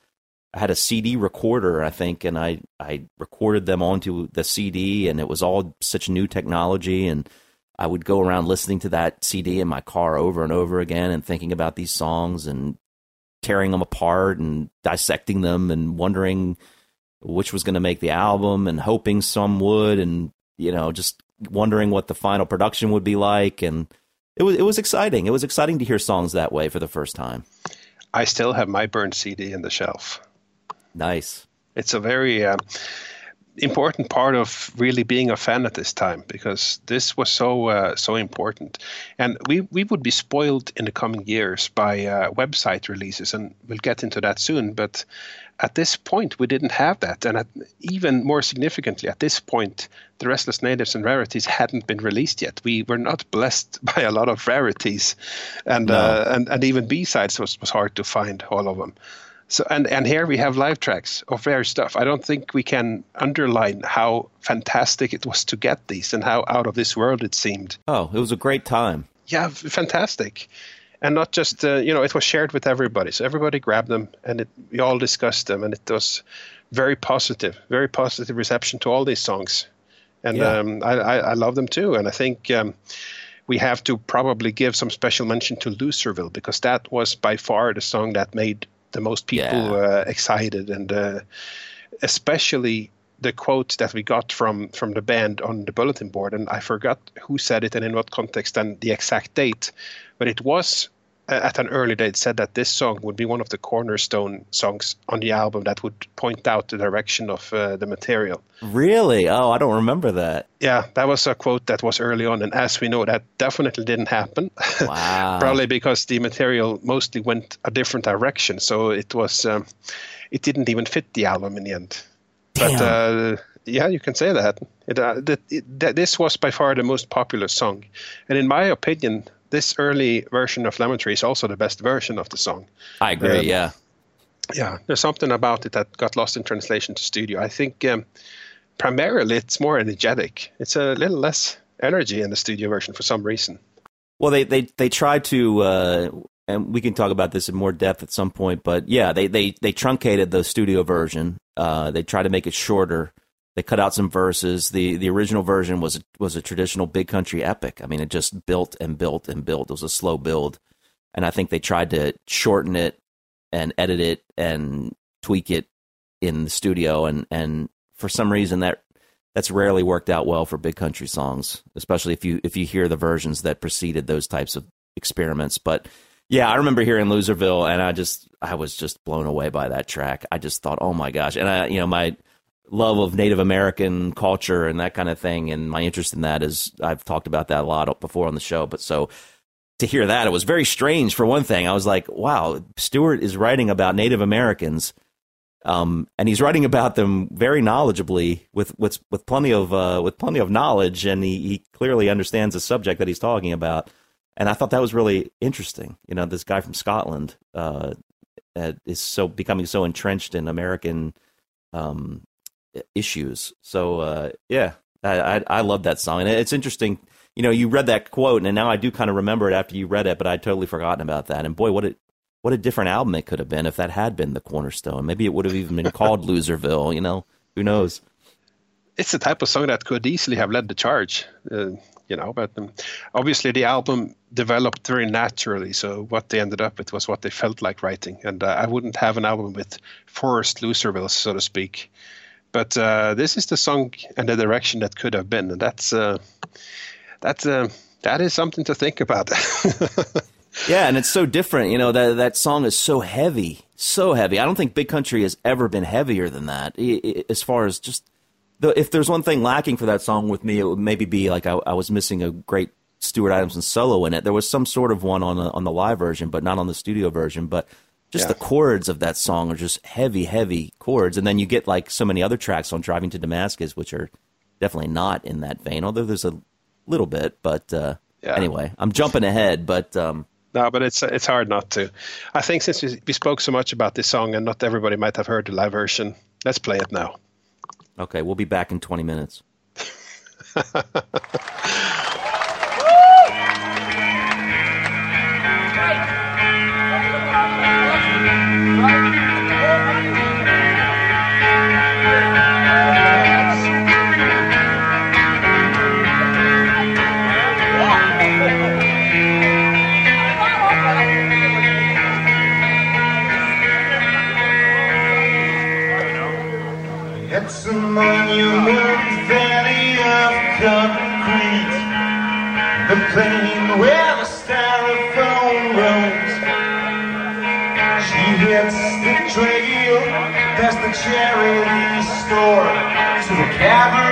I had a CD recorder, I think, and I I recorded them onto the CD, and it was all such new technology, and I would go around listening to that CD in my car over and over again, and thinking about these songs and tearing them apart and dissecting them and wondering which was going to make the album and hoping some would, and you know, just wondering what the final production would be like, and it was it was exciting. It was exciting to hear songs that way for the first time. I still have my burned CD in the shelf. Nice. It's a very uh, important part of really being a fan at this time because this was so uh, so important, and we we would be spoiled in the coming years by uh, website releases, and we'll get into that soon. But at this point, we didn't have that, and at, even more significantly, at this point, the Restless Natives and Rarities hadn't been released yet. We were not blessed by a lot of rarities, and no. uh, and and even B sides was was hard to find all of them. So and and here we have live tracks of rare stuff. I don't think we can underline how fantastic it was to get these and how out of this world it seemed. Oh, it was a great time. Yeah, fantastic. And not just uh, you know, it was shared with everybody. So everybody grabbed them and it, we all discussed them, and it was very positive, very positive reception to all these songs. And yeah. um, I, I, I love them too. And I think. Um, we have to probably give some special mention to Loserville because that was by far the song that made the most people yeah. uh, excited, and uh, especially the quote that we got from from the band on the bulletin board, and I forgot who said it and in what context and the exact date, but it was at an early date said that this song would be one of the cornerstone songs on the album that would point out the direction of uh, the material. Really? Oh, I don't remember that. Yeah, that was a quote that was early on, and as we know, that definitely didn't happen. Wow. Probably because the material mostly went a different direction, so it was um, it didn't even fit the album in the end. Damn. But uh, yeah, you can say that. It, uh, that, it, that this was by far the most popular song, and in my opinion, this early version of Lemon Tree is also the best version of the song. I agree. Um, yeah. Yeah, there's something about it that got lost in translation to studio. I think um, primarily it's more energetic. It's a little less energy in the studio version for some reason. Well, they they they tried to, uh, and we can talk about this in more depth at some point. But yeah, they they they truncated the studio version. Uh, they tried to make it shorter they cut out some verses. the The original version was was a traditional big country epic. I mean, it just built and built and built. It was a slow build, and I think they tried to shorten it and edit it and tweak it in the studio. And and for some reason that that's rarely worked out well for big country songs, especially if you if you hear the versions that preceded those types of experiments. But yeah, I remember hearing Loserville, and I just I was just blown away by that track. I just thought, oh my gosh, and I you know my love of Native American culture and that kind of thing. And my interest in that is I've talked about that a lot before on the show. But so to hear that, it was very strange for one thing. I was like, wow, Stuart is writing about Native Americans. Um, and he's writing about them very knowledgeably with with with plenty of uh, with plenty of knowledge, and he, he clearly understands the subject that he's talking about. And I thought that was really interesting. You know, this guy from Scotland uh, is so becoming so entrenched in American um, issues. So uh, yeah, I, I, I love that song, and it's interesting. You know, you read that quote, and now I do kind of remember it after you read it, but I'd totally forgotten about that. And boy, what it what a different album it could have been if that had been the cornerstone. Maybe it would have even been called Loserville. You know, who knows? It's the type of song that could easily have led the charge. Uh, you know, but um, obviously the album developed very naturally. So what they ended up with was what they felt like writing, and uh, I wouldn't have an album with forced Loserville, so to speak. But uh, this is the song and the direction that could have been, and that's uh, that's uh, that is something to think about. yeah, and it's so different. You know that that song is so heavy, so heavy. I don't think Big Country has ever been heavier than that. As far as just the, if there's one thing lacking for that song with me, it would maybe be like I, I was missing a great Stuart Adamson solo in it. There was some sort of one on on the live version, but not on the studio version. But just yeah. the chords of that song are just heavy, heavy chords. And then you get like so many other tracks on Driving to Damascus, which are definitely not in that vein, although there's a little bit. But uh, yeah. anyway, I'm jumping ahead, but. Um, no, but it's it's hard not to. I think since we, we spoke so much about this song and not everybody might have heard the live version, let's play it now. Okay, we'll be back in 20 minutes. plane where the styrofoam runs. She hits the trail past the charity store to the cavern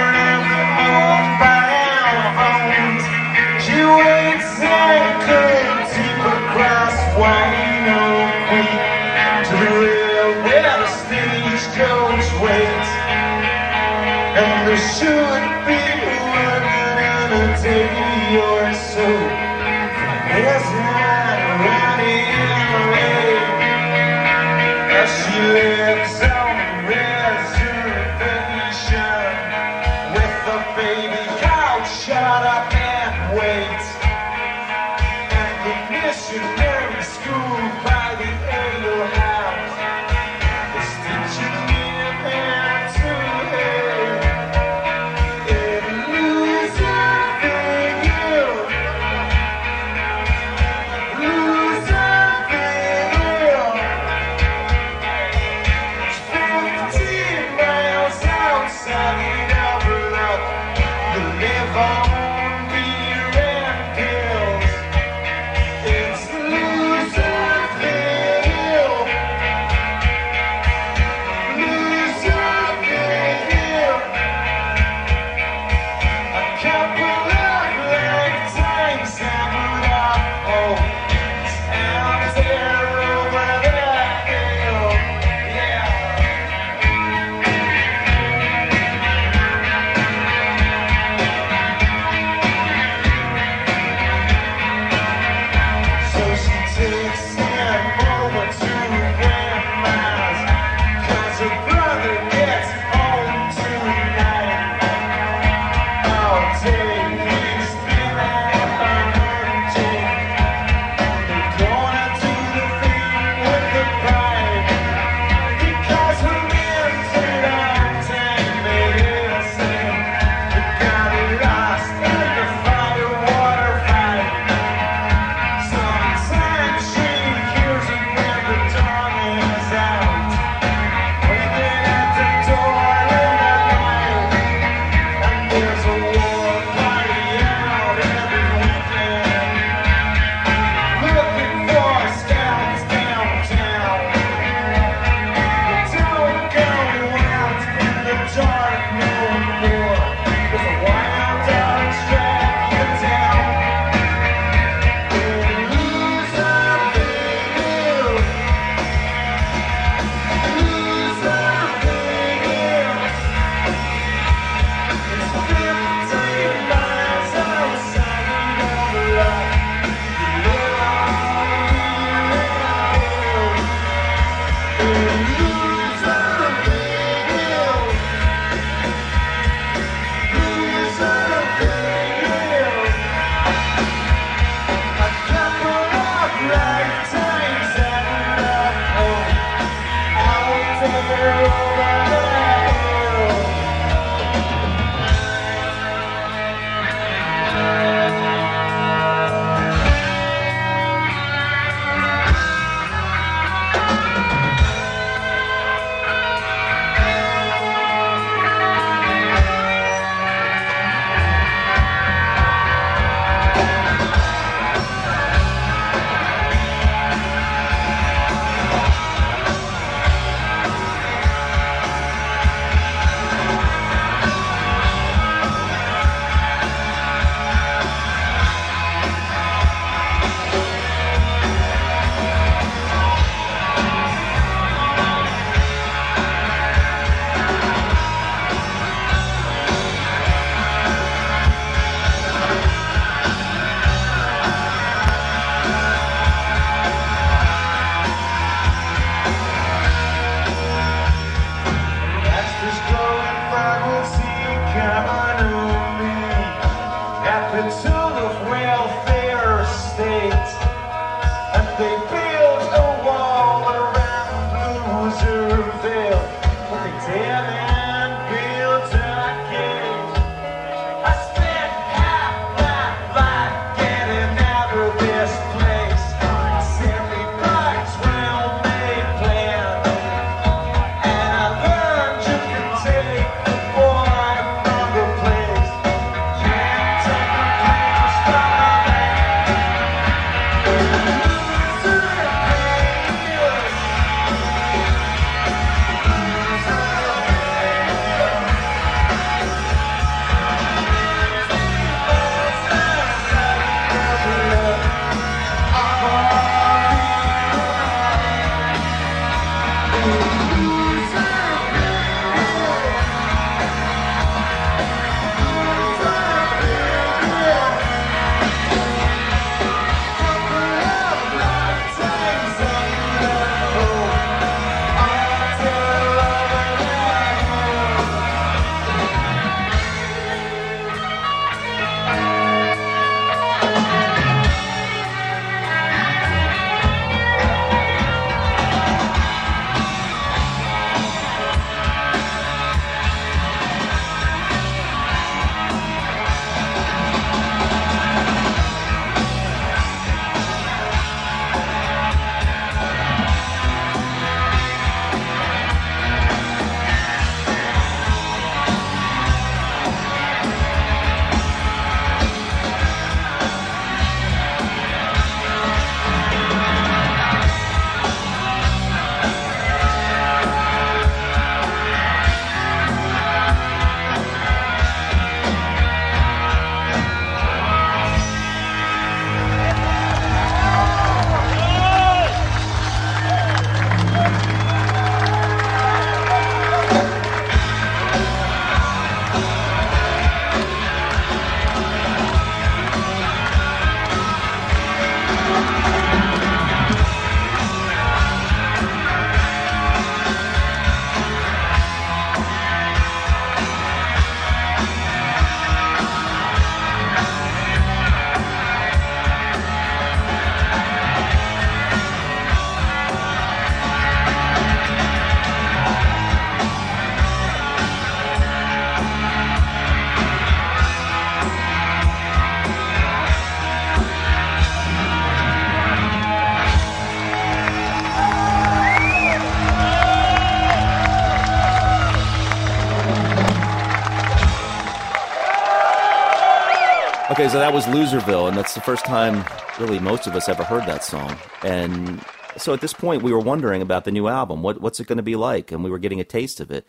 so that was Loserville, and that's the first time really most of us ever heard that song. And so at this point, we were wondering about the new album. What what's it going to be like? And we were getting a taste of it.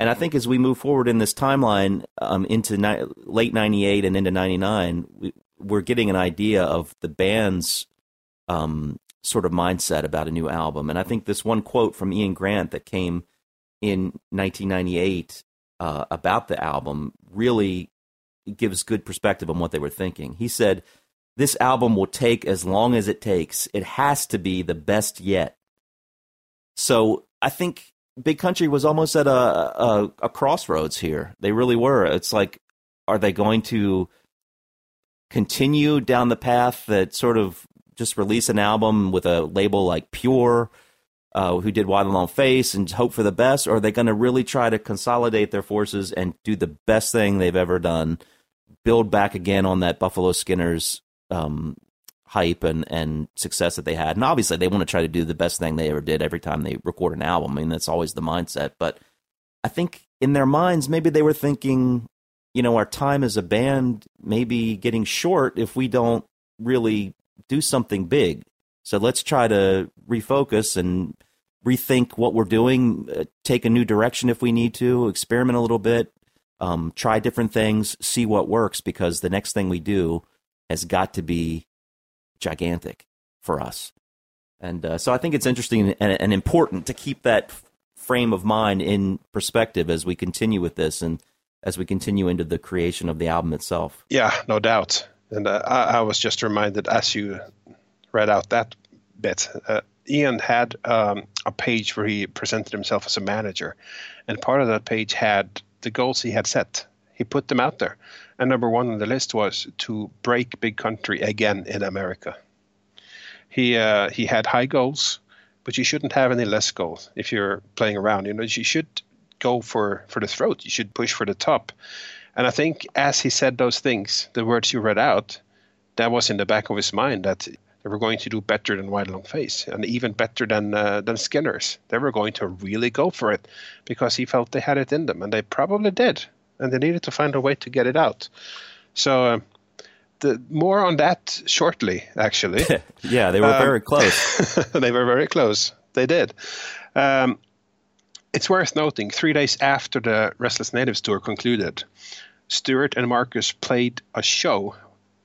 And I think as we move forward in this timeline um, into ni- late '98 and into '99, we, we're getting an idea of the band's um, sort of mindset about a new album. And I think this one quote from Ian Grant that came in 1998 uh, about the album really gives good perspective on what they were thinking. He said, This album will take as long as it takes. It has to be the best yet. So I think Big Country was almost at a, a, a crossroads here. They really were. It's like, are they going to continue down the path that sort of just release an album with a label like Pure, uh, who did Why the Long Face, and hope for the best? Or are they going to really try to consolidate their forces and do the best thing they've ever done? Build back again on that Buffalo Skinners um, hype and, and success that they had. And obviously, they want to try to do the best thing they ever did every time they record an album. I mean, that's always the mindset. But I think in their minds, maybe they were thinking, you know, our time as a band may be getting short if we don't really do something big. So let's try to refocus and rethink what we're doing, uh, take a new direction if we need to, experiment a little bit, um, try different things, see what works, because the next thing we do has got to be gigantic for us. And uh, so I think it's interesting and, and important to keep that frame of mind in perspective as we continue with this and as we continue into the creation of the album itself. Yeah, no doubt. And uh, I, I was just reminded as you read out that bit, uh, Ian had um, a page where he presented himself as a manager, and part of that page had the goals he had set. He put them out there, and number one on the list was to break big country again in America. He uh, he had high goals, but you shouldn't have any less goals if you're playing around. You know, you should go for for the throat. You should push for the top. And I think as he said those things, the words you read out, that was in the back of his mind that they were going to do better than Why the Long Face and even better than uh, than Skinners. They were going to really go for it because he felt they had it in them, and they probably did. And they needed to find a way to get it out. So. Uh, the, more on that shortly, actually. yeah, they were Um, very close. they were very close. They did. Um, it's worth noting, three days after the Restless Natives tour concluded, Stuart and Marcus played a show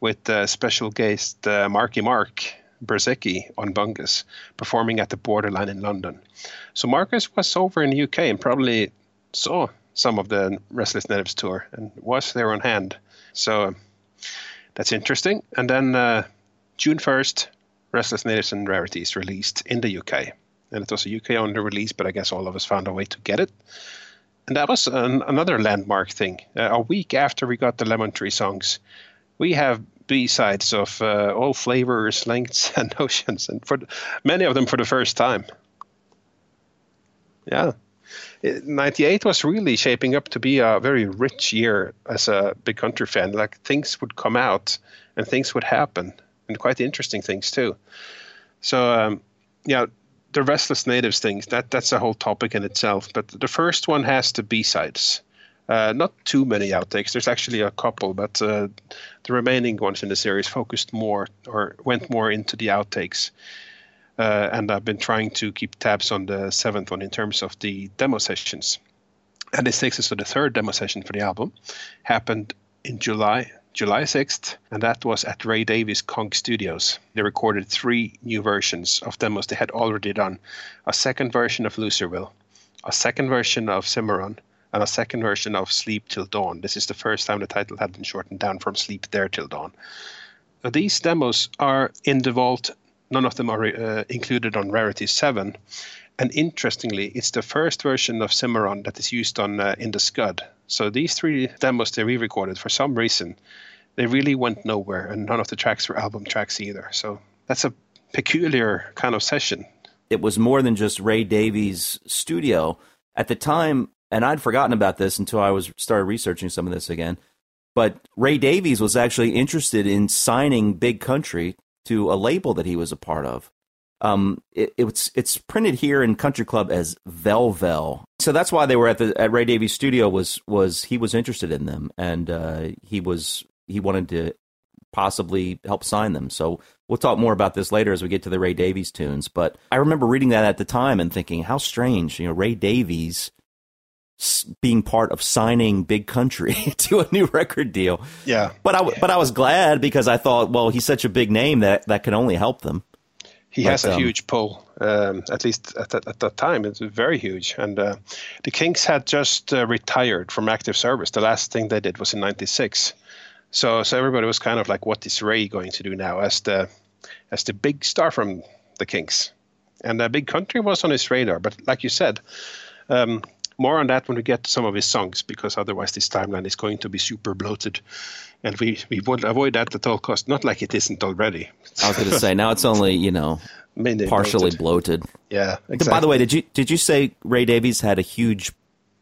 with uh, special guest uh, Marky Mark Brzezicki on bongos, performing at the Borderline in London. So Marcus was over in the UK and probably saw some of the Restless Natives tour and was there on hand. So um, that's interesting. And then uh, June 1st, Restless Natives and Rarities released in the UK. And it was a UK only release, but I guess all of us found a way to get it. And that was an, another landmark thing. Uh, a week after we got the Lemon Tree songs, we have B-sides of uh, all flavors, lengths, and notions, and for many of them for the first time. Yeah. It- 98 was really shaping up to be a very rich year as a big country fan. Like things would come out and things would happen, and quite interesting things too. So, um, yeah, the restless natives things that that's a whole topic in itself. But the first one has the B sides. Uh, not too many outtakes. There's actually a couple, but uh, the remaining ones in the series focused more or went more into the outtakes. Uh, and I've been trying to keep tabs on the seventh one in terms of the demo sessions. And this takes us to the third demo session for the album. Happened in July, July 6th, and that was at Ray Davies Konk Studios. They recorded three new versions of demos they had already done a second version of Loserville, a second version of Cimarron, and a second version of Sleep Till Dawn. This is the first time the title had been shortened down from Sleep There Till Dawn. Now, these demos are in the vault. None of them are uh, included on Rarity 7. And interestingly, it's the first version of Cimarron that is used on uh, In the Scud. So these three demos they re-recorded for some reason, they really went nowhere, and none of the tracks were album tracks either. So that's a peculiar kind of session. it was more than just Ray Davies' studio at the time, and I'd forgotten about this until I was started researching some of this again. But Ray Davies was actually interested in signing Big Country to a label that he was a part of. Um, it, it's it's printed here in Country Club as Velvel, so that's why they were at the at Ray Davies' studio. Was was he was interested in them, and uh, he was he wanted to possibly help sign them. So we'll talk more about this later as we get to the Ray Davies tunes. But I remember reading that at the time and thinking, how strange, you know, Ray Davies being part of signing Big Country to a new record deal. Yeah. But I w- but I was glad because I thought, well, he's such a big name that that can only help them. He But, has a um, huge pull, um, at least at that, at that time. It's very huge. And uh, the Kinks had just uh, retired from active service. The last thing they did was in '96. So, so everybody was kind of like, "What is Ray going to do now?" As the as the big star from the Kinks, and uh, Big Country was on his radar. But like you said, um, more on that when we get to some of his songs, because otherwise this timeline is going to be super bloated, and we we would avoid that at all costs. Not like it isn't already. I was going to say now it's only you know Mainly partially bloated. bloated. Yeah. Exactly. By the way, did you did you say Ray Davies had a huge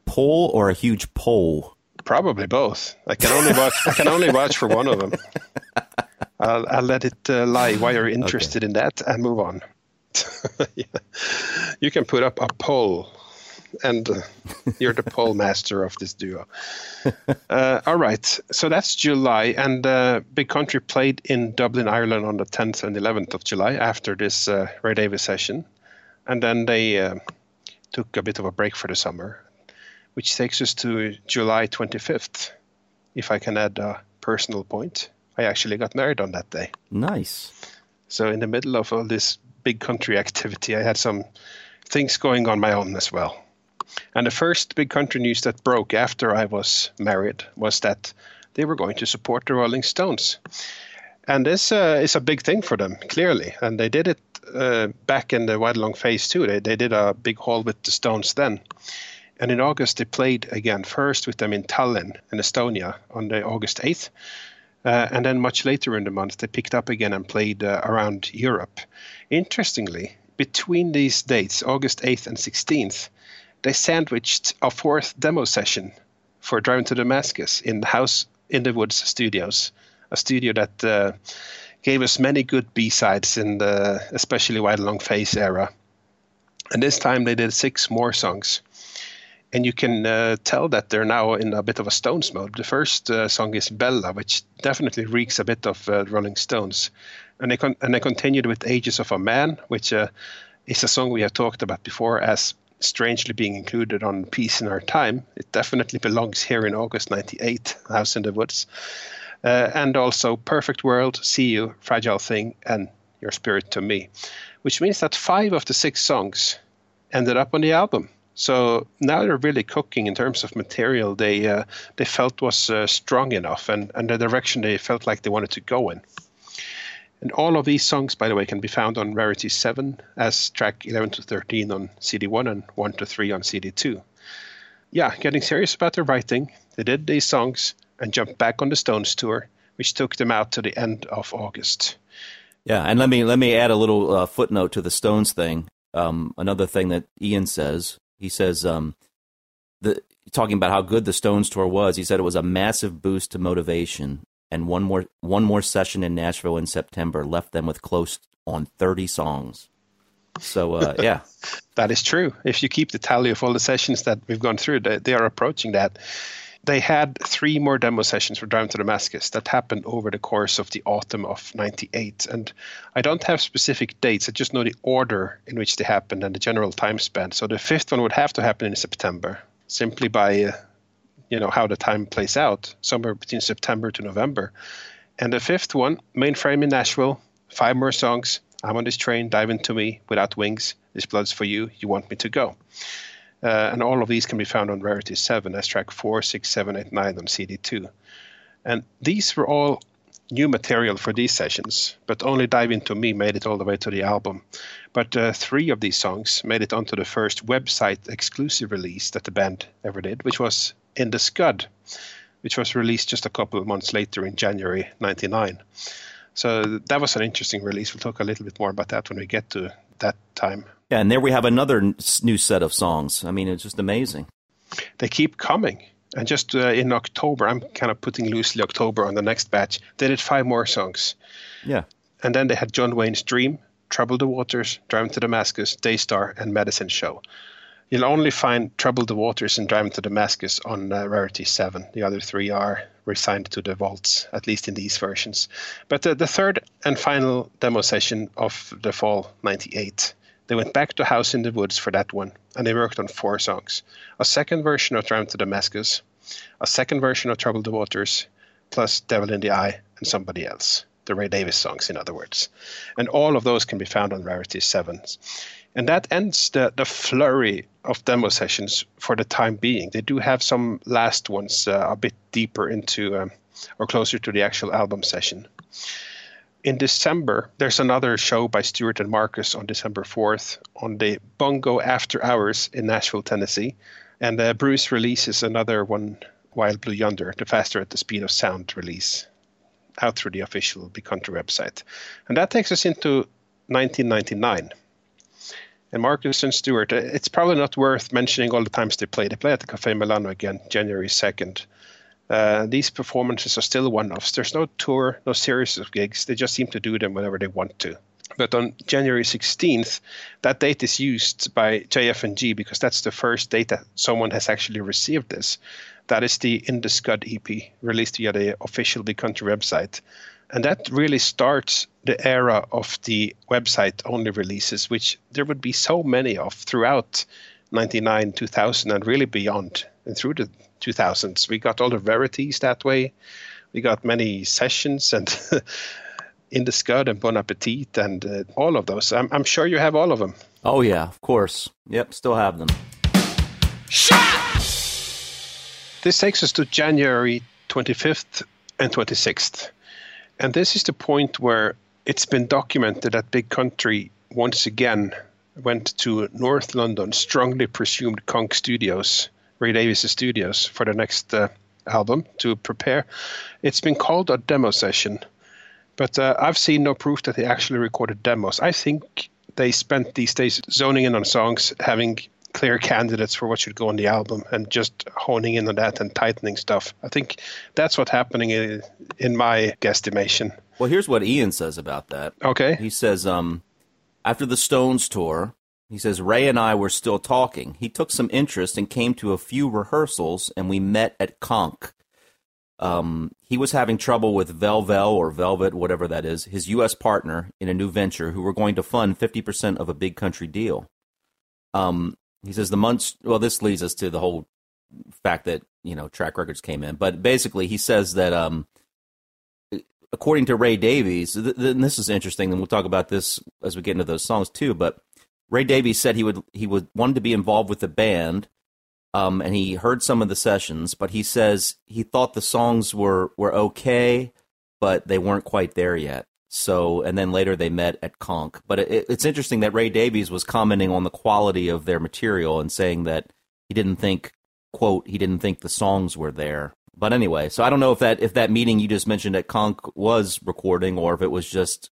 pull or a huge pole? Probably both. I can only watch. I can only watch for one of them. I'll, I'll let it uh, lie. Why are you interested in that? And move on. Yeah. You can put up a poll, and uh, you're the poll master of this duo. Uh, all right. So that's July, and uh, Big Country played in Dublin, Ireland, on the 10th and 11th of July after this uh, Ray Davies session, and then they uh, took a bit of a break for the summer which takes us to July 25th. If I can add a personal point, I actually got married on that day. Nice. So, in the middle of all this big country activity, I had some things going on my own as well. And the first big country news that broke after I was married was that they were going to support the Rolling Stones. And this uh, is a big thing for them, clearly. And they did it uh, back in the Why the Long Face too. They, they did a big haul with the Stones then. And in August, they played again, first with them in Tallinn, in Estonia, on the August 8th. Uh, and then much later in the month, they picked up again and played uh, around Europe. Interestingly, between these dates, August 8th and 16th, they sandwiched a fourth demo session for Driving to Damascus in the House in the Woods Studios, a studio that uh, gave us many good B-sides in the especially Why the Long Face era. And this time they did six more songs and you can uh, tell that they're now in a bit of a Stones mode. The first uh, song is Bella, which definitely reeks a bit of uh, Rolling Stones, and they con- and they continued with Ages of a Man, which uh, is a song we have talked about before as strangely being included on Peace in Our Time. It definitely belongs here in August '98, House in the Woods, uh, and also Perfect World, See You, Fragile Thing, and Your Spirit to Me, which means that five of the six songs ended up on the album. So now they're really cooking in terms of material they uh, they felt was uh, strong enough and, and the direction they felt like they wanted to go in. And all of these songs, by the way, can be found on Rarity 7 as track 11 to 13 on CD1 and 1 to 3 on CD2. Yeah, getting serious about their writing, they did these songs and jumped back on the Stones tour, which took them out to the end of August. Yeah, and let me let me add a little uh, footnote to the Stones thing. Um, another thing that Ian says, he says, um, the talking about how good the Stones tour was. He said it was a massive boost to motivation, and one more one more session in Nashville in September left them with close on thirty songs. So uh, yeah, That is true. If you keep the tally of all the sessions that we've gone through, they, they are approaching that. They had three more demo sessions for Driving to Damascus that happened over the course of the autumn of 98. And I don't have specific dates, I just know the order in which they happened and the general time span. So the fifth one would have to happen in September, simply by, uh, you know, how the time plays out, somewhere between September to November. And the fifth one, Mainframe in Nashville, five more songs. I'm on this train, dive into me without wings. This blood's for you. You want me to go. Uh, and all of these can be found on Rarity 7 as track 4, 6, 7, 8, 9 on CD2. And these were all new material for these sessions, but only Dive Into Me made it all the way to the album. But uh, three of these songs made it onto the first website exclusive release that the band ever did, which was In the Scud, which was released just a couple of months later in January 99. So that was an interesting release. We'll talk a little bit more about that when we get to that time. yeah, and there we have another new set of songs. I mean, it's just amazing. they keep coming. And just uh, in October, I'm kind of putting loosely October on the next batch. They did five more songs, Yeah, and then they had John Wayne's Dream, Trouble the Waters, Driving to Damascus, Daystar, and Medicine Show. You'll only find Trouble the Waters and Driving to Damascus on uh, Rarity 7. The other three are resigned to the vaults, at least in these versions. But uh, the third and final demo session of the fall 98, they went back to House in the Woods for that one, and they worked on four songs. A second version of Driving to Damascus, a second version of Trouble the Waters, plus Devil in the Eye and somebody else. The Ray Davies songs, in other words. And all of those can be found on Rarity 7s. And that ends the, the flurry of demo sessions for the time being. They do have some last ones uh, a bit deeper into um, or closer to the actual album session. In December, there's another show by Stuart and Marcus on December 4th on the Bongo After Hours in Nashville, Tennessee. And uh, Bruce releases another one, Wild Blue Yonder, the Faster at the Speed of Sound release, out through the official Big Country website. And that takes us into 1999 and Marcus and Stuart. It's probably not worth mentioning all the times they play. They play at the Cafe Milano again, January 2nd. Uh, these performances are still one offs. There's no tour, no series of gigs. They just seem to do them whenever they want to. But on January 16th, that date is used by JF&G because that's the first date that someone has actually received this. That is the In the Scud EP released via the official Big Country website. And that really starts the era of the website only releases, which there would be so many of throughout 99, 2000, and really beyond and through the 2000s. We got all the rarities that way. We got many sessions and In the Scud and Bon Appetit and uh, all of those. I'm, I'm sure you have all of them. Oh yeah, of course. Yep, still have them. This takes us to January 25th and 26th. And this is the point where it's been documented that Big Country once again went to North London, strongly presumed Konk Studios, Ray Davies Studios, for the next uh, album to prepare. It's been called a demo session, but uh, I've seen no proof that they actually recorded demos. I think they spent these days zoning in on songs, having clear candidates for what should go on the album and just honing in on that and tightening stuff. I think that's what's happening in, in my guesstimation. Well, here's what Ian says about that. Okay. He says, um, after the Stones tour, he says, Ray and I were still talking. He took some interest and came to a few rehearsals, and we met at Konk. Um, he was having trouble with Velvel or Velvet, whatever that is, his U.S. partner in a new venture who were going to fund 50% of a big country deal. Um, he says the months, well, this leads us to the whole fact that, you know, track records came in. But basically, he says that, um, according to Ray Davies, th- th- and this is interesting, and we'll talk about this as we get into those songs too. But Ray Davies said he would he would wanted to be involved with the band, um, and he heard some of the sessions, but he says he thought the songs were were okay, but they weren't quite there yet. So, and then later they met at Konk. But it, it's interesting that Ray Davies was commenting on the quality of their material and saying that he didn't think, quote, he didn't think the songs were there. But anyway, so I don't know if that if that meeting you just mentioned at Konk was recording or if it was just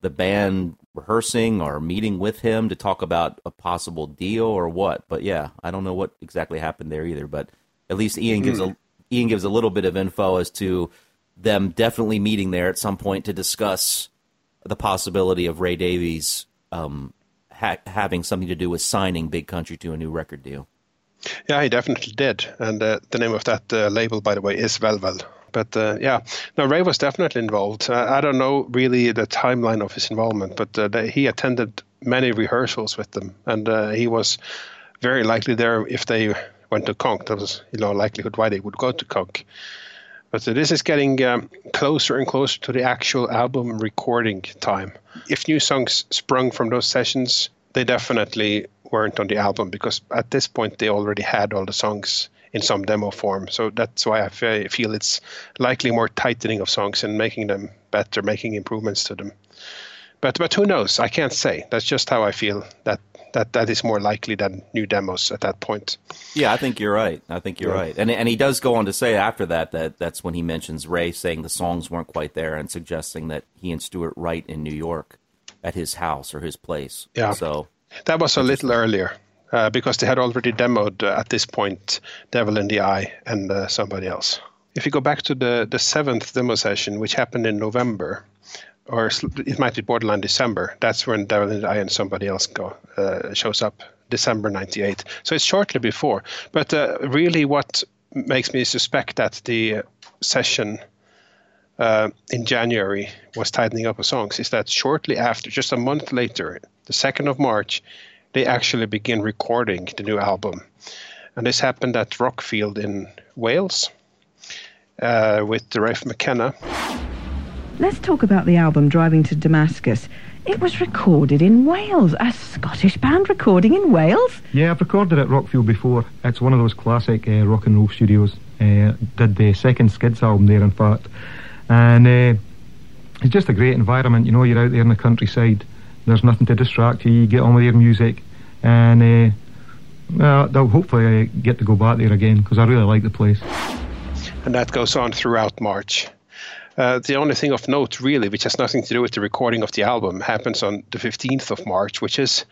the band rehearsing or meeting with him to talk about a possible deal or what. But yeah, I don't know what exactly happened there either. But at least Ian gives hmm. a Ian gives a little bit of info as to them definitely meeting there at some point to discuss the possibility of Ray Davies um, ha- having something to do with signing Big Country to a new record deal. Yeah, he definitely did. And uh, the name of that uh, label, by the way, is Velvel. But uh, yeah, no, Ray was definitely involved. I don't know really the timeline of his involvement, but uh, they, he attended many rehearsals with them, and uh, he was very likely there if they went to Konk. That was, you know, likelihood why they would go to Konk. But uh, this is getting um, closer and closer to the actual album recording time. If new songs sprung from those sessions, they definitely weren't on the album because at this point they already had all the songs in some demo form. So that's why I feel it's likely more tightening of songs and making them better, making improvements to them. But but who knows? I can't say. That's just how I feel that that that is more likely than new demos at that point. Yeah, I think you're right. I think you're Yeah. right. And and he does go on to say after that that that's when he mentions Ray saying the songs weren't quite there and suggesting that he and Stuart write in New York at his house or his place. Yeah. So That was a little earlier uh, because they had already demoed uh, at this point Devil in the Eye and uh, somebody else. If you go back to the, the seventh demo session, which happened in November, or it might be borderline December, that's when Devil and I and somebody else go uh, shows up December 98. So it's shortly before. But uh, really, what makes me suspect that the session uh, in January was tightening up of songs is that shortly after, just a month later, the 2nd of March, they actually begin recording the new album. And this happened at Rockfield in Wales uh, with Rafe McKenna. Let's talk about the album Driving to Damascus. It was recorded in Wales. A Scottish band recording in Wales? Yeah, I've recorded at Rockfield before. It's one of those classic uh, rock and roll studios. Uh, did the second Skids album there, in fact. And uh, it's just a great environment. You know, you're out there in the countryside. There's nothing to distract you. You get on with your music. And uh, well, they'll hopefully uh, get to go back there again because I really like the place. and that goes on throughout March. Uh, the only thing of note, really, which has nothing to do with the recording of the album, happens on the 15th of March, which is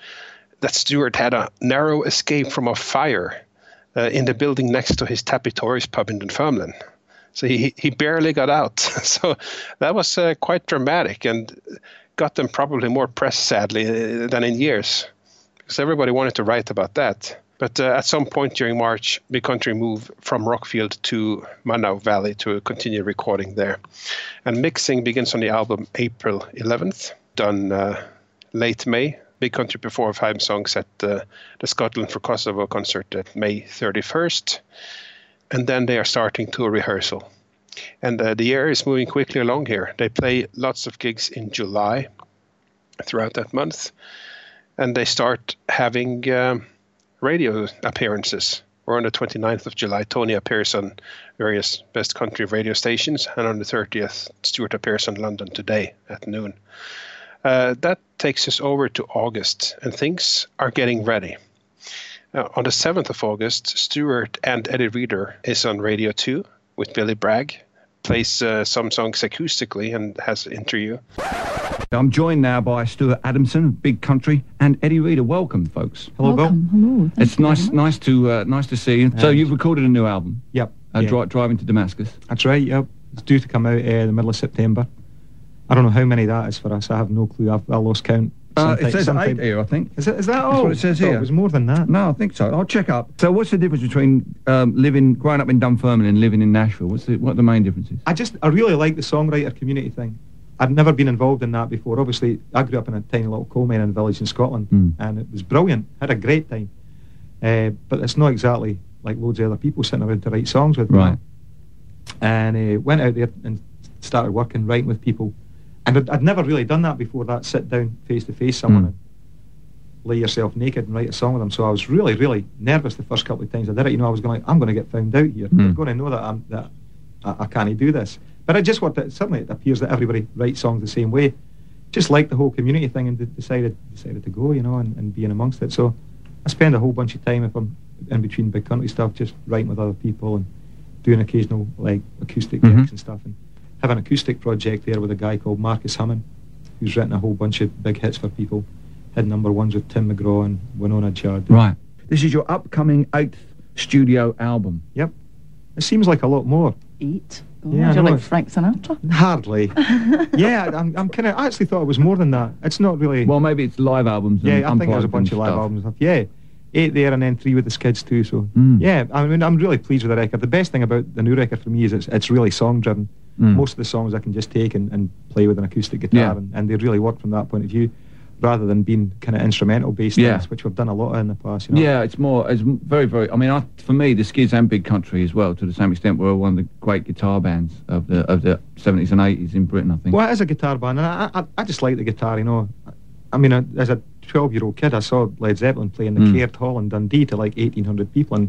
that Stuart had a narrow escape from a fire uh, in the building next to his Tappie Toories pub in Dunfermline. So he, he barely got out. so that was uh, quite dramatic and got them probably more press, sadly, uh, than in years, because everybody wanted to write about that. But uh, at some point during March, Big Country moved from Rockfield to Monnow Valley to continue recording there. And mixing begins on the album April 11th, done uh, late May. Big Country performed five songs at uh, the Scotland for Kosovo concert at May 31st. And then they are starting to rehearsal. And uh, the year is moving quickly along here. They play lots of gigs in July throughout that month. And they start having. Um, radio appearances. Or on the 29th of July, Tony appears on various best country radio stations, and on the 30th, Stuart appears on London Today at noon. Uh, that takes us over to August, and things are getting ready. Uh, on the 7th of August, Stuart and Eddie Reader is on Radio 2 with Billy Bragg, plays uh, some songs acoustically, and has an interview. I'm joined now by Stuart Adamson, of Big Country, and Eddie Reader. Welcome, folks. Hello, Welcome. Hello. Thank It's nice, much. nice to, uh, nice to see you. so you've recorded a new album, Yep. uh, yeah. Dri- Driving to Damascus. That's right, yep. It's due to come out uh, the middle of September. I don't know how many that is for us. I have no clue. I've, I lost count. Uh, it says eight here, I think. Is, it, is that all? it says here. It was more than that. No, I think so. I'll check up. So what's the difference between um, living, growing up in Dunfermline and living in Nashville? What's the, what are the main differences? I just, I really like the songwriter community thing. I'd never been involved in that before. Obviously, I grew up in a tiny little coal mining village in Scotland, Mm. and it was brilliant. Had a great time. Uh, but it's not exactly like loads of other people sitting around to write songs with. Right. know. And uh, went out there and started working, writing with people. And I'd, I'd never really done that before. That sit down face to face someone Mm. and lay yourself naked and write a song with them. So I was really, really nervous the first couple of times I did it. You know, I was going, I'm going to get found out here. Mm. They're going to know that I'm that I, I can't do this. But I just worked out. Suddenly, it appears that everybody writes songs the same way. Just like the whole community thing, and de- decided decided to go, you know, and, and being amongst it. So I spend a whole bunch of time if I'm in between big country stuff, just writing with other people and doing occasional like acoustic gigs and stuff. And have an acoustic project there with a guy called Marcus Hummon, who's written a whole bunch of big hits for people. Had number ones with Tim McGraw and Wynonna Judd. Right. This is your upcoming eighth studio album. Yep. It seems like a lot more. Eat. Oh, Yeah, I you're like Frank Sinatra. Hardly. yeah, I'm, I'm kind of. I actually thought it was more than that. It's not really. Well, maybe it's live albums. yeah, and I think there's a bunch of live stuff. albums and stuff. Yeah, eight there and then three with the Skids too. So Mm. yeah, I mean, I'm really pleased with the record. The best thing about the new record for me is it's it's really song driven. Mm. Most of the songs I can just take and, and play with an acoustic guitar, Yeah. and, and they really work from that point of view, rather than being kind of instrumental based Yeah. things, which we've done a lot of in the past. You know? Yeah, it's more, it's very, very. I mean, I, for me, the Skids and Big Country as well, to the same extent, were one of the great guitar bands of the of the 70s and 80s in Britain. I think. Well, it is a guitar band, and I, I, I just like the guitar, you know. I mean, uh, as a 12 year old kid, I saw Led Zeppelin playing the Mm. Caird Hall in Dundee to like 1,800 people, and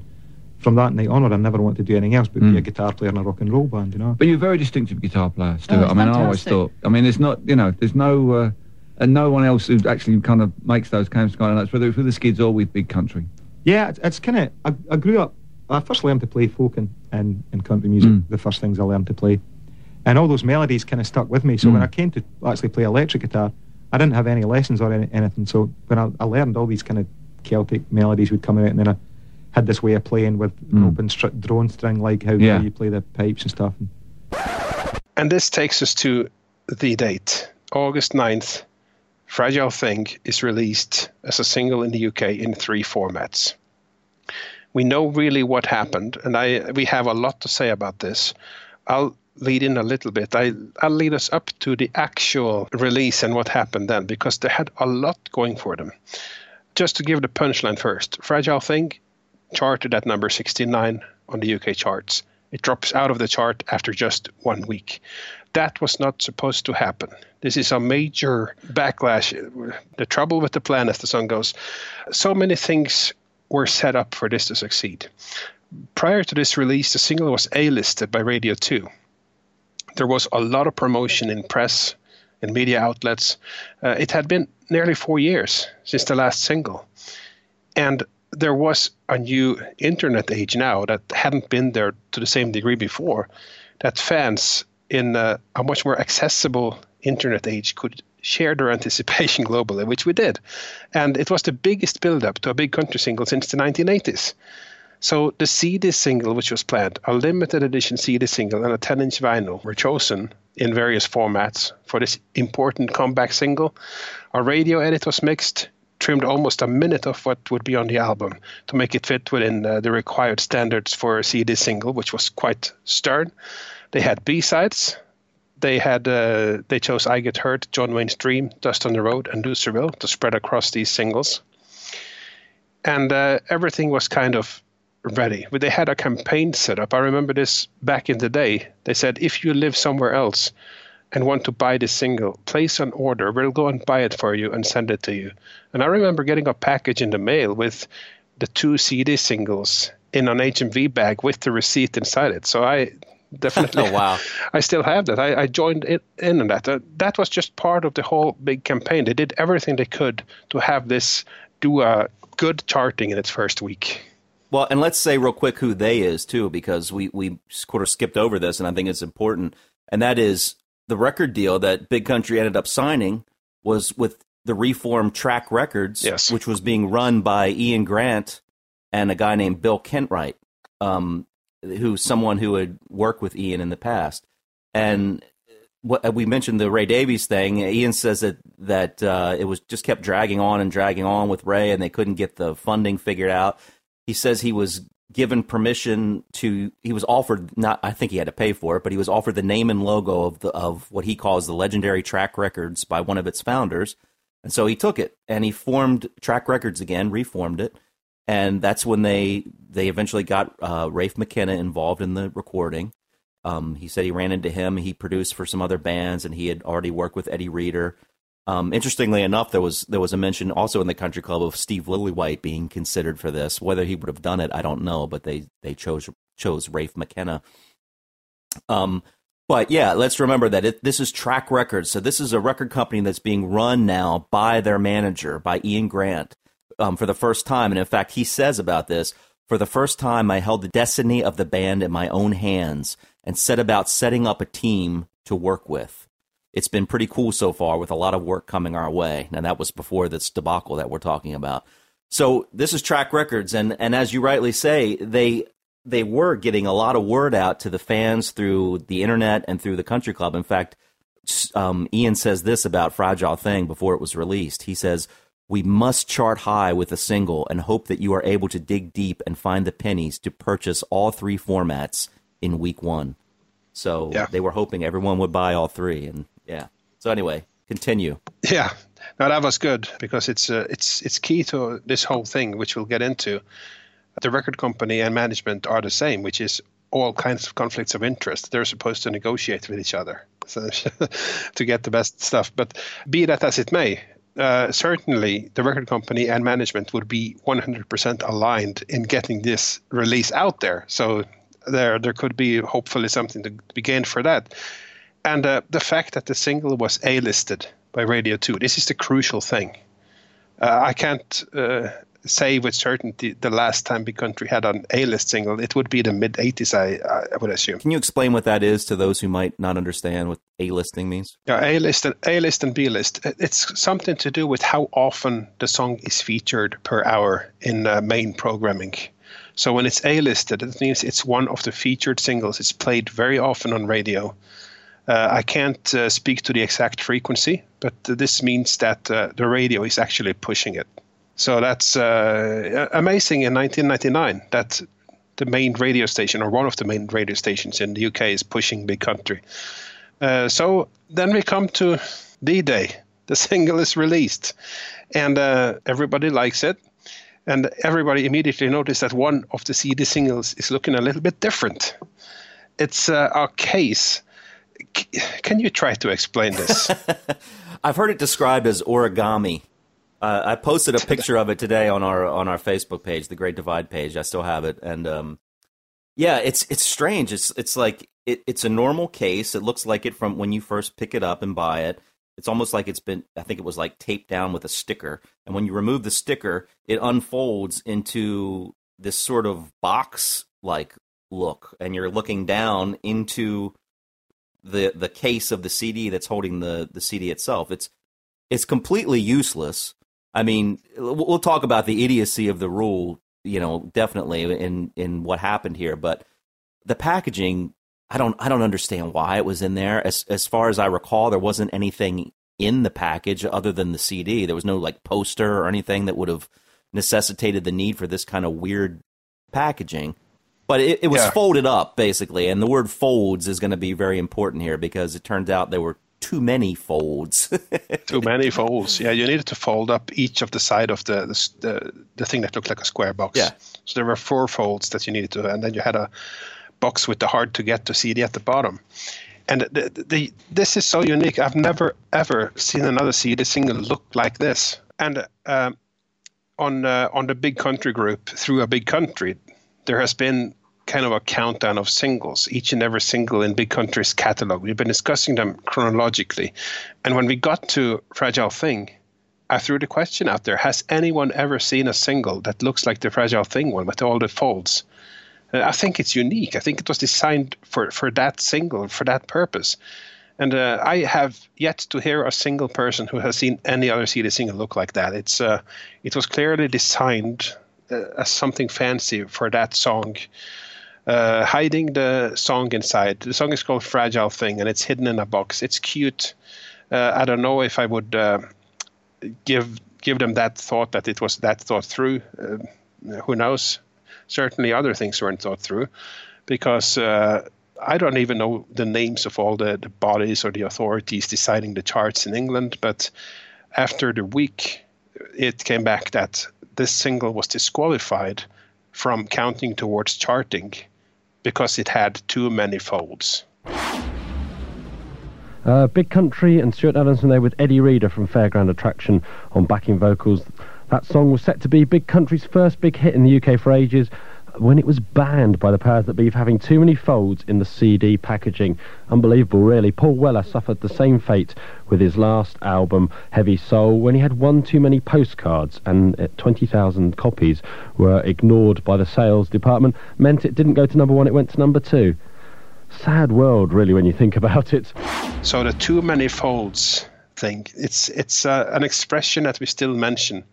from that night onward, I never wanted to do anything else but Mm. be a guitar player in a rock and roll band, you know. But you're a very distinctive guitar player, Stuart. it's I mean, I always thought. I mean, there's not, you know, there's no, uh, and no one else who actually kind of makes those kind of notes, whether it's with the Skids or with Big Country. Yeah, it's, it's kind of. I, I grew up. I first learned to play folk and, and, and country music. Mm. The first things I learned to play, and all those melodies kind of stuck with me. So when Mm. I came to actually play electric guitar, I didn't have any lessons or any, anything. So when I, I learned all these kind of Celtic melodies would come out, and then I had this way of playing with an Mm. open str- drone string, like how, Yeah. how you play the pipes and stuff. And And this takes us to the date, August 9th, Fragile Thing is released as a single in the UK in three formats. We know really what happened, and I we have a lot to say about this. I'll lead in a little bit. I, I'll lead us up to the actual release and what happened then, because they had a lot going for them. Just to give the punchline first Fragile Thing charted at number 69 on the UK charts. It drops out of the chart after just one week. That was not supposed to happen. This is a major backlash. The trouble with the plan, as the song goes, so many things were set up for this to succeed. Prior to this release, the single was A listed by Radio 2. There was a lot of promotion in press and media outlets. Uh, it had been nearly four years since the last single. And there was a new internet age now that hadn't been there to the same degree before, that fans in a, a much more accessible internet age could share their anticipation globally, which we did. And it was the biggest build up to a big country single since the 1980s. So the CD single, which was planned, a limited edition CD single and a 10 inch vinyl, were chosen in various formats for this important comeback single. A radio edit was mixed, trimmed almost a minute of what would be on the album to make it fit within uh, the required standards for a CD single, which was quite stern. They had B sides. They had uh, they chose "I Get Hurt," John Wayne's Dream, "Dust on the Road," and "Loserville" to spread across these singles. And uh, everything was kind of ready. But they had a campaign set up. I remember this back in the day. They said, if you live somewhere else and want to buy this single, place an order. We'll go and buy it for you and send it to you. And I remember getting a package in the mail with the two CD singles in an HMV bag with the receipt inside it. So I definitely, Oh, wow. I still have that. I, I joined it, in on that. Uh, that was just part of the whole big campaign. They did everything they could to have this do a good charting in its first week. Well, and let's say real quick who they is too, because we we sort of skipped over this, and I think it's important. And that is the record deal that Big Country ended up signing was with the reformed Track Records, Yes. which was being run by Ian Grant and a guy named Bill Kenwright, um, who's someone who had worked with Ian in the past. And what we mentioned the Ray Davies thing. Ian says that that uh, it was just kept dragging on and dragging on with Ray, and they couldn't get the funding figured out. He says he was given permission to. He was offered not. I think he had to pay for it, but he was offered the name and logo of the of what he calls the legendary Track Records by one of its founders, and so he took it and he formed Track Records again, reformed it, and that's when they they eventually got uh, Rafe McKenna involved in the recording. Um, he said he ran into him. He produced for some other bands, and he had already worked with Eddie Reader. Um, interestingly enough, there was there was a mention also in the country club of Steve Lillywhite being considered for this. Whether he would have done it, I don't know, but they they chose chose Rafe McKenna. Um, but yeah, let's remember that it, this is Track Records, so this is a record company that's being run now by their manager, by Ian Grant, um, for the first time. And in fact, he says about this: for the first time, I held the destiny of the band in my own hands and set about setting up a team to work with it's been pretty cool so far with a lot of work coming our way. And that was before this debacle that we're talking about. So this is Track Records, and and as you rightly say, they they were getting a lot of word out to the fans through the internet and through the country club. In fact, um, Ian says this about Fragile Thing before it was released. He says. We must chart high with a single and hope that you are able to dig deep and find the pennies to purchase all three formats in week one. So Yeah. they were hoping everyone would buy all three, and yeah. So anyway, continue. Yeah, no, that was good because it's uh, it's it's key to this whole thing, which we'll get into. The record company and management are the same, which is all kinds of conflicts of interest. They're supposed to negotiate with each other so, to get the best stuff. But be that as it may, uh, certainly the record company and management would be 100% aligned in getting this release out there. So there there could be hopefully something to be gained for that. And uh, the fact that the single was A-listed by Radio 2, this is the crucial thing. Uh, I can't uh, say with certainty the last time Big Country had an A-list single. It would be the mid-80s, I, I would assume. Can you explain what that is to those who might not understand what A listing means? Yeah, A-list and A-list and B-list. It's something to do with how often the song is featured per hour in uh, main programming. So when it's A-listed, it means it's one of the featured singles. It's played very often on radio. Uh, I can't uh, speak to the exact frequency, but this means that uh, the radio is actually pushing it. So that's uh, amazing in 1999 that the main radio station, or one of the main radio stations in the UK, is pushing Big Country. Uh, so then we come to D Day. The single is released, and everybody likes it. And everybody immediately noticed that one of the CD singles is looking a little bit different. It's uh, our case. Can you try to explain this? I've heard it described as origami. Uh, I posted a picture of it today on our on our Facebook page, the Great Divide page. I still have it, and um, yeah, it's it's strange. It's it's like it, it's a normal case. It looks like it from when you first pick it up and buy it. It's almost like it's been. I think it was like taped down with a sticker, and when you remove the sticker, it unfolds into this sort of box like look, and you're looking down into the the case of the CD that's holding the the CD itself. It's it's completely useless. I mean, we'll talk about the idiocy of the rule, you know, definitely in in what happened here, but the packaging, I don't I don't understand why it was in there. As as far as I recall, there wasn't anything in the package other than the CD. There was no like poster or anything that would have necessitated the need for this kind of weird packaging. But it, it was Yeah. folded up basically, and the word folds is going to be very important here because it turns out there were too many folds. Too many folds. Yeah, you needed to fold up each of the side of the the, the the thing that looked like a square box. Yeah. So there were four folds that you needed to, and then you had a box with the hard to get to CD at the bottom. And the, the, this is so unique. I've never ever seen another CD single look like this. And um, on uh, on the Big Country group through a Big Country, there has been kind of a countdown of singles, each and every single in Big Country's catalog. We've been discussing them chronologically, and when we got to Fragile Thing, I threw the question out there: Has anyone ever seen a single that looks like the Fragile Thing one with all the folds? Uh, I think it's unique. I think it was designed for for that single, for that purpose. And uh, I have yet to hear a single person who has seen any other CD single look like that. It's uh, it was clearly designed uh, as something fancy for that song, uh, hiding the song inside. The song is called "Fragile Thing" and it's hidden in a box. It's cute. Uh, I don't know if I would uh, give give them that thought that it was that thought through. Uh, who knows? Certainly, other things weren't thought through, because uh, I don't even know the names of all the, the bodies or the authorities deciding the charts in England. But after the week, it came back that this single was disqualified from counting towards charting because it had too many folds. Uh, Big Country and Stuart Adamson there with Eddie Reader from Fairground Attraction on backing vocals. That song was set to be Big Country's first big hit in the UK for ages when it was banned by the powers that be for having too many folds in the CD packaging. Unbelievable, really. Paul Weller suffered the same fate with his last album, Heavy Soul, when he had one too many postcards and uh, 20,000 copies were ignored by the sales department. Meant it didn't go to number one, it went to number two. Sad world, really, when you think about it. So the too many folds thing, it's it's uh, an expression that we still mention,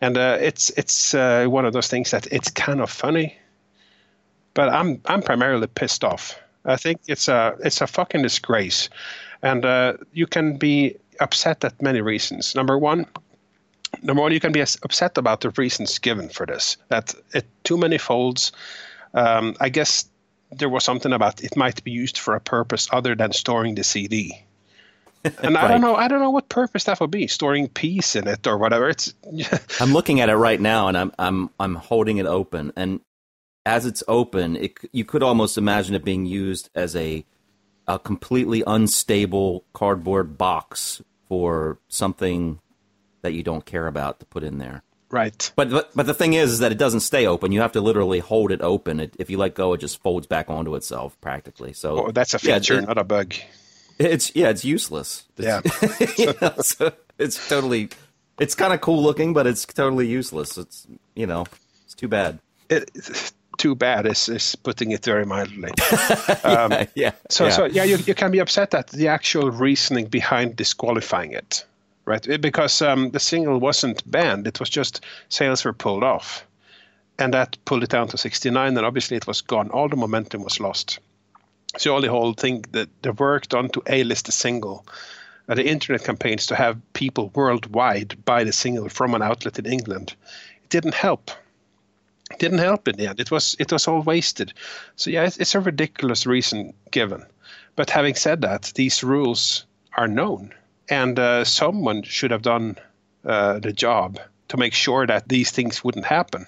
and uh, it's it's uh, one of those things that it's kind of funny, but I'm I'm primarily pissed off. I think it's a it's a fucking disgrace, and uh, you can be upset at many reasons. Number one, number one, you can be upset about the reasons given for this. That it too many folds. Um, I guess there was something about it might be used for a purpose other than storing the CD. And I don't know. I don't know what purpose that would be. Storing peace in it or whatever. It's I'm looking at it right now, and I'm I'm I'm holding it open, and as it's open, it you could almost imagine it being used as a a completely unstable cardboard box for something that you don't care about to put in there. right. But but, but the thing is, is that it doesn't stay open. You have to literally hold it open. It, if you let go, it just folds back onto itself practically. So Oh, that's a yeah, feature, it- not a bug. It's yeah, it's useless. Yeah. you know, so it's totally it's kind of cool looking, but it's totally useless. It's you know, it's too bad. It, too bad is, is putting it very mildly. yeah, yeah. So, yeah. so yeah, you, you can be upset at the actual reasoning behind disqualifying it, right? Because um, the single wasn't banned; it was just sales were pulled off, and that pulled it down to 69. And obviously, it was gone. All the momentum was lost. The whole thing, the, the work done to A-list the single, uh, the internet campaigns to have people worldwide buy the single from an outlet in England, it didn't help. It didn't help in the end. It was it was all wasted. So yeah, it's, it's a ridiculous reason given. But having said that, these rules are known, and uh, someone should have done uh, the job to make sure that these things wouldn't happen.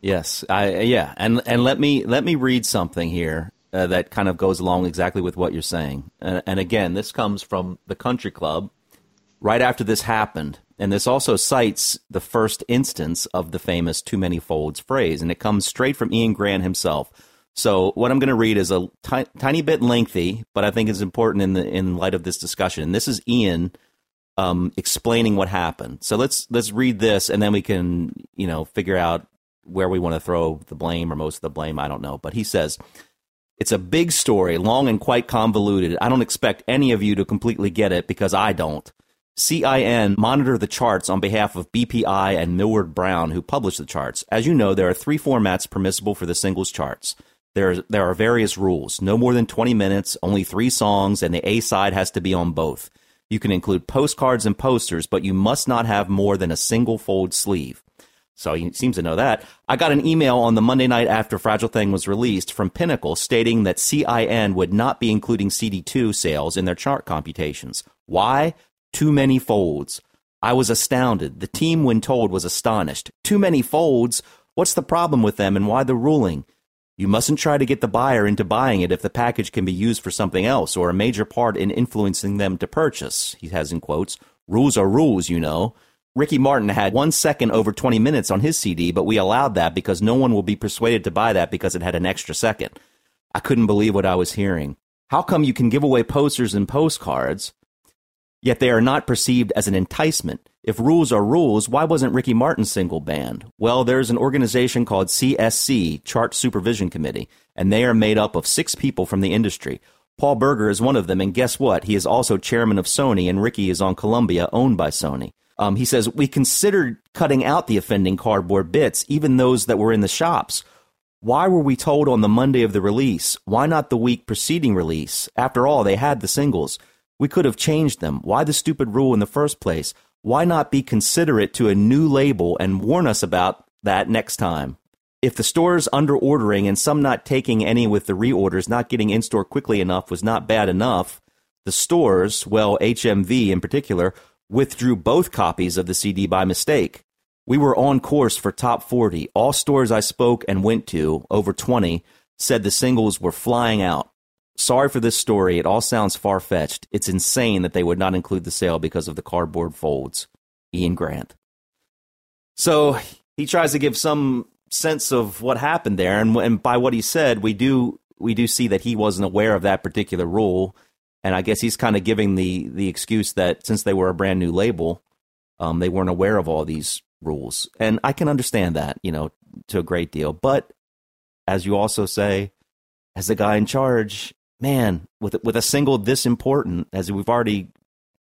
Yes, I yeah, and and let me let me read something here uh, that kind of goes along exactly with what you're saying. Uh, and again, this comes from the Country Club right after this happened, and this also cites the first instance of the famous "too many folds" phrase, and it comes straight from Ian Grant himself. So what I'm going to read is a tiny bit lengthy, but I think it's important in the in light of this discussion. And this is Ian um, explaining what happened. So let's let's read this, and then we can you know figure out where we want to throw the blame or most of the blame. I don't know, but he says. It's a big story, long and quite convoluted. I don't expect any of you to completely get it because I don't. CIN monitor the charts on behalf of BPI and Millward Brown, who publish the charts. As you know, there are three formats permissible for the singles charts. There, there are various rules. No more than 20 minutes, only three songs, and the A side has to be on both. You can include postcards and posters, but you must not have more than a single fold sleeve. So he seems to know that. I got an email on the Monday night after Fragile Thing was released from Pinnacle stating that CIN would not be including CD2 sales in their chart computations. Why? Too many folds. I was astounded. The team, when told, was astonished. Too many folds? What's the problem with them and why the ruling? You mustn't try to get the buyer into buying it if the package can be used for something else or a major part in influencing them to purchase. He has in quotes. Rules are rules, you know. Ricky Martin had one second over 20 minutes on his CD, but we allowed that because no one will be persuaded to buy that because it had an extra second. I couldn't believe what I was hearing. How come you can give away posters and postcards, yet they are not perceived as an enticement? If rules are rules, why wasn't Ricky Martin's single banned? Well, there's an organization called CSC, Chart Supervision Committee, and they are made up of six people from the industry. Paul Burger is one of them, and guess what? He is also chairman of Sony, and Ricky is on Columbia, owned by Sony. Um, he says, We considered cutting out the offending cardboard bits, even those that were in the shops. Why were we told on the Monday of the release? Why not the week preceding release? After all, they had the singles. We could have changed them. Why the stupid rule in the first place? Why not be considerate to a new label and warn us about that next time? If the stores under ordering and some not taking any with the reorders, not getting in store quickly enough was not bad enough, the stores, well, HMV in particular, withdrew both copies of the CD by mistake. We were on course for top 40. All stores I spoke and went to, over 20, said the singles were flying out. Sorry for this story. It all sounds far fetched. It's insane that they would not include the sale because of the cardboard folds. Ian Grant. So he tries to give some sense of what happened there, and, and by what he said, we do we do see that he wasn't aware of that particular rule, and I guess he's kind of giving the the excuse that since they were a brand new label, um, they weren't aware of all these rules, and I can understand that, you know, to a great deal. But as you also say, as the guy in charge, man, with with a single this important, as we've already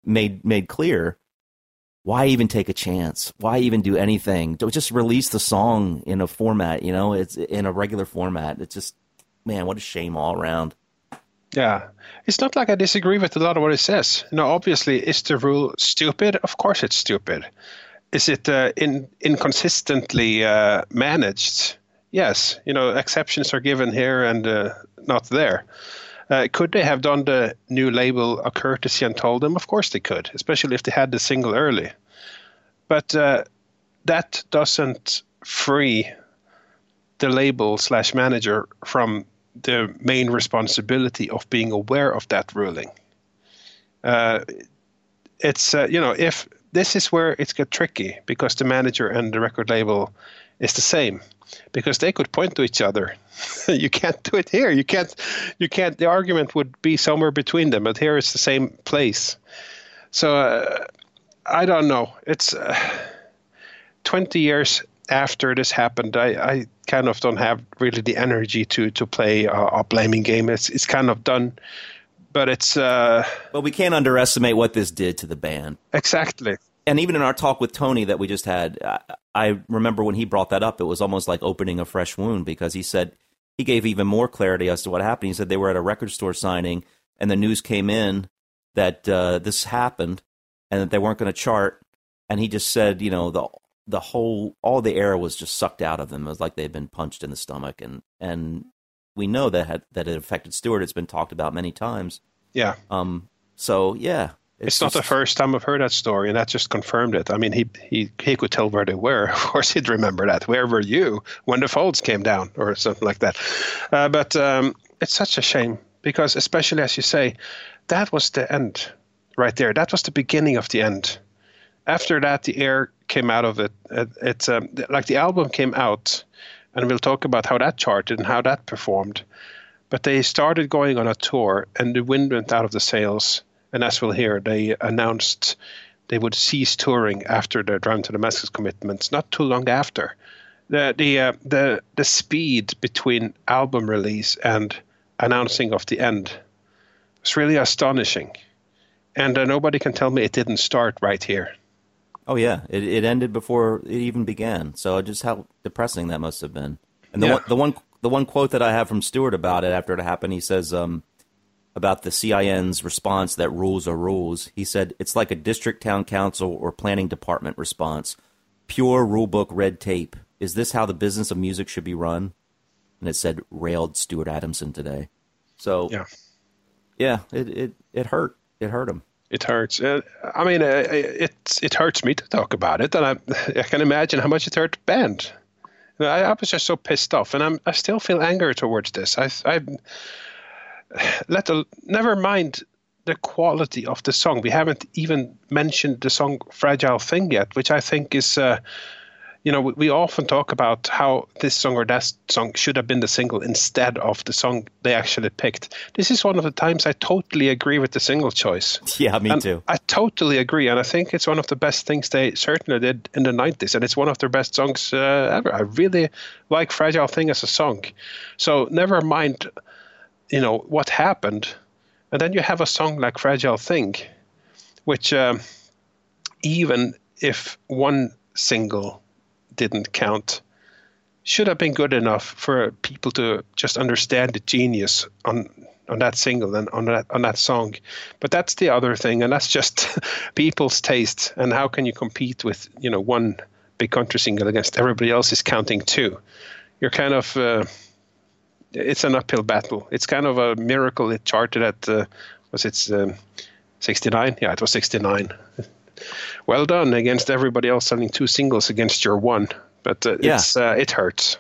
made made clear, why even take a chance? Why even do anything? Don't just release the song in a format, you know, it's in a regular format. It's just man, what a shame all around. Yeah, it's not like I disagree with a lot of what it says. You obviously, is the rule stupid? Of course, it's stupid. Is it uh, in, inconsistently uh, managed? Yes. You know, exceptions are given here and uh, not there. Uh, could they have done the new label a courtesy and told them? Of course they could, especially if they had the single early. But uh, that doesn't free the label slash manager from the main responsibility of being aware of that ruling. Uh, it's uh, you know if this is where it's get tricky because the manager and the record label is the same because they could point to each other. you can't do it here. You can't. You can't. The argument would be somewhere between them, but here it's the same place. So uh, I don't know. It's uh, twenty years after this happened. I, I kind of don't have really the energy to to play a, a blaming game. It's it's kind of done. But it's uh, But we can't underestimate what this did to the band. exactly. And even in our talk with Tony that we just had, I, I remember when he brought that up, it was almost like opening a fresh wound because he said he he gave even more clarity as to what happened. He said they were at a record store signing, and the news came in that uh, this happened, and that they weren't going to chart. And he just said, you know, the the whole all the air was just sucked out of them. It was like they'd been punched in the stomach, and and we know that had, that it affected Stuart. It's been talked about many times. Yeah. Um. So yeah, It's, not the first time I've heard that story, and that just confirmed it. I mean, he he he could tell where they were. Of course, he'd remember that. Where were you when the folds came down, or something like that? Uh, but um, it's such a shame because, especially as you say, that was the end, right there. That was the beginning of the end. After that, the air came out of it. It, it's um, like the album came out, and we'll talk about how that charted and how that performed. But they started going on a tour, and the wind went out of the sails. And as we'll hear, they announced they would cease touring after their Drive to Damascus commitments. Not too long after, the the uh, the the speed between album release and announcing of the end was really astonishing. And uh, nobody can tell me it didn't start right here. Oh yeah, it it ended before it even began. So just how depressing that must have been. And the Yeah. one the one the one quote that I have from Stuart about it after it happened, he says um, about the CIN's response that rules are rules. He said it's like a district town council or planning department response, pure rulebook red tape. Is this how the business of music should be run? And it said railed Stuart Adamson today. So Yeah. yeah, it it it hurt. It hurt him. It hurts. Uh, I mean, uh, it it hurts me to talk about it, and I I can imagine how much it hurt band. You know, I, I was just so pissed off, and I'm I still feel anger towards this. I I let the never mind the quality of the song. We haven't even mentioned the song "Fragile Thing" yet, which I think is. Uh, you know, we, we often talk about how this song or that song should have been the single instead of the song they actually picked. This is one of the times I totally agree with the single choice. Yeah, me And too. I totally agree, and I think it's one of the best things they certainly did in the '90s, and it's one of their best songs uh, ever. I really like "Fragile Thing" as a song. So never mind, you know what happened, and then you have a song like "Fragile Thing," which um, even if one single didn't count, should have been good enough for people to just understand the genius on on that single and on that on that song. But that's the other thing, and that's just people's taste. And how can you compete with you know one big country single against everybody else is counting two? You're kind of uh, it's an uphill battle. It's kind of a miracle it charted at uh, was it um, 69? Yeah, it was 69. Well done against everybody else selling two singles against your one. But uh, Yeah. it's uh, it hurts.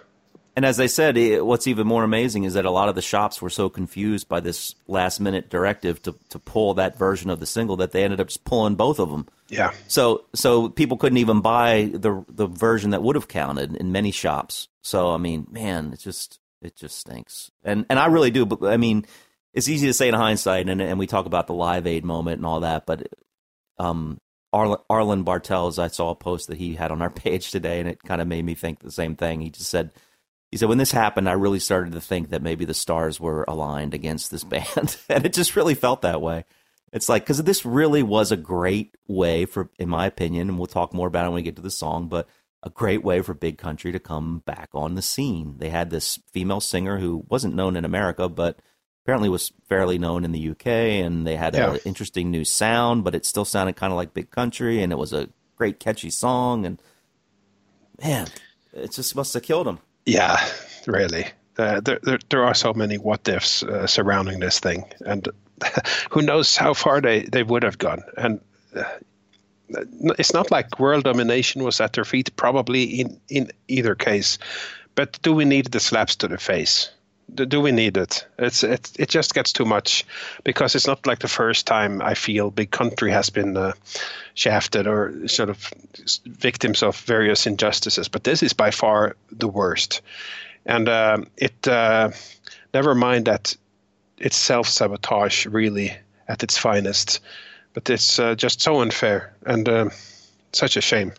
And as I said, it, what's even more amazing is that a lot of the shops were so confused by this last minute directive to, to pull that version of the single that they ended up just pulling both of them. Yeah. So so people couldn't even buy the the version that would have counted in many shops. So I mean, man, it just it just stinks. And and I really do. But I mean, it's easy to say in hindsight, and and we talk about the Live Aid moment and all that. But um, Arlen, Bartels, I saw a post that he had on our page today, and it kind of made me think the same thing. He just said. He said, when this happened, I really started to think that maybe the stars were aligned against this band. and it just really felt that way. It's like, because this really was a great way for, in my opinion, and we'll talk more about it when we get to the song, but a great way for Big Country to come back on the scene. They had this female singer who wasn't known in America, but apparently was fairly known in the UK, and they had Yeah. an interesting new sound, but it still sounded kind of like Big Country, and it was a great, catchy song. And man, it just must have killed him. Yeah, really. Uh, there, there, there are so many what ifs uh, surrounding this thing, and who knows how far they, they would have gone. And uh, it's not like world domination was at their feet, probably in, in either case. But do we need the slaps to the face? Do, we need it? It's it, it just gets too much because it's not like the first time I feel big country has been uh, shafted or sort of victims of various injustices. But this is by far the worst, and um, it uh, never mind that it's self sabotage really at its finest. But it's uh, just so unfair and um, such a shame.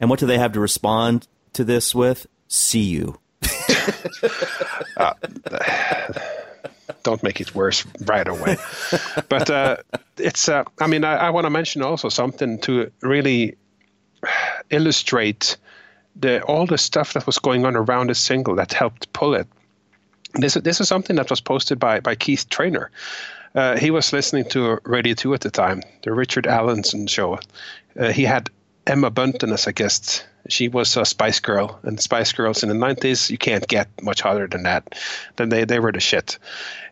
And what do they have to respond to this with? See you. don't make it worse right away. but uh, it's, uh, I mean, I, I want to mention also something to really illustrate the all the stuff that was going on around the single that helped pull it. This this is something that was posted by by Keith Trainer. Uh, he was listening to Radio 2 at the time, the Richard Allinson show. Uh, he had Emma Bunton as a guest. She was a Spice Girl, and Spice Girls in the 90s, you can't get much hotter than that. Then they, they were the shit.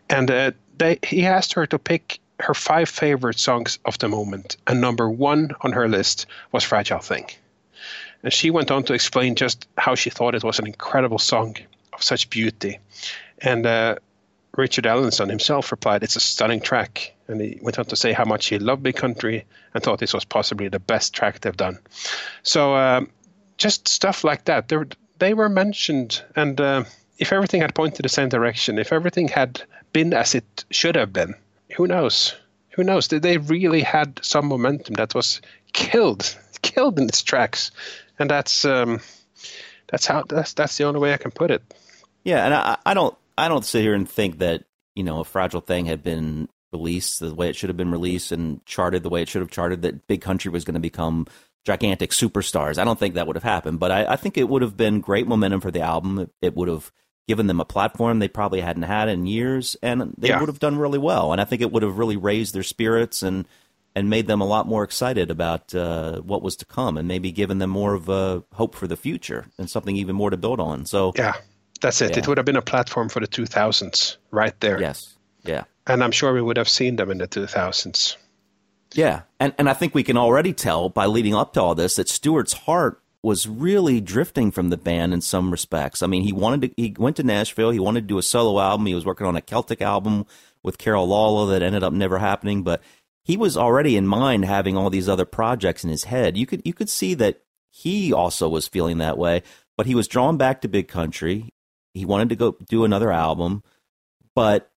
And uh, they, he asked her to pick her five favorite songs of the moment, and number one on her list was Fragile Thing. And she went on to explain just how she thought it was an incredible song of such beauty. And uh, Richard Allinson himself replied, It's a stunning track. And he went on to say how much he loved Big Country and thought this was possibly the best track they've done. So um, just stuff like that. They were, they were mentioned. And uh, if everything had pointed the same direction, if everything had been as it should have been, who knows? Who knows? They- They really had some momentum that was killed, killed in its tracks. And that's. Um, that's how that's that's the only way I can put it. Yeah, and I, I don't I don't sit here and think that you know a fragile thing had been released the way it should have been released and charted the way it should have charted that Big Country was going to become gigantic superstars. I don't think that would have happened, but I, I think it would have been great momentum for the album. It, it would have given them a platform they probably hadn't had in years, and they Yeah. would have done really well. And I think it would have really raised their spirits and and made them a lot more excited about uh, what was to come, and maybe given them more of a hope for the future and something even more to build on. So Yeah, that's it. Yeah. It would have been a platform for the 2000s right there. yes, yeah. And I'm sure we would have seen them in the 2000s. Yeah, and and I think we can already tell by leading up to all this that Stuart's heart was really drifting from the band in some respects. I mean, he wanted to he went to Nashville, he wanted to do a solo album. He was working on a Celtic album with Carol Laula that ended up never happening, but he was already in mind having all these other projects in his head. You could you could see that he also was feeling that way, but he was drawn back to Big Country. He wanted to go do another album, but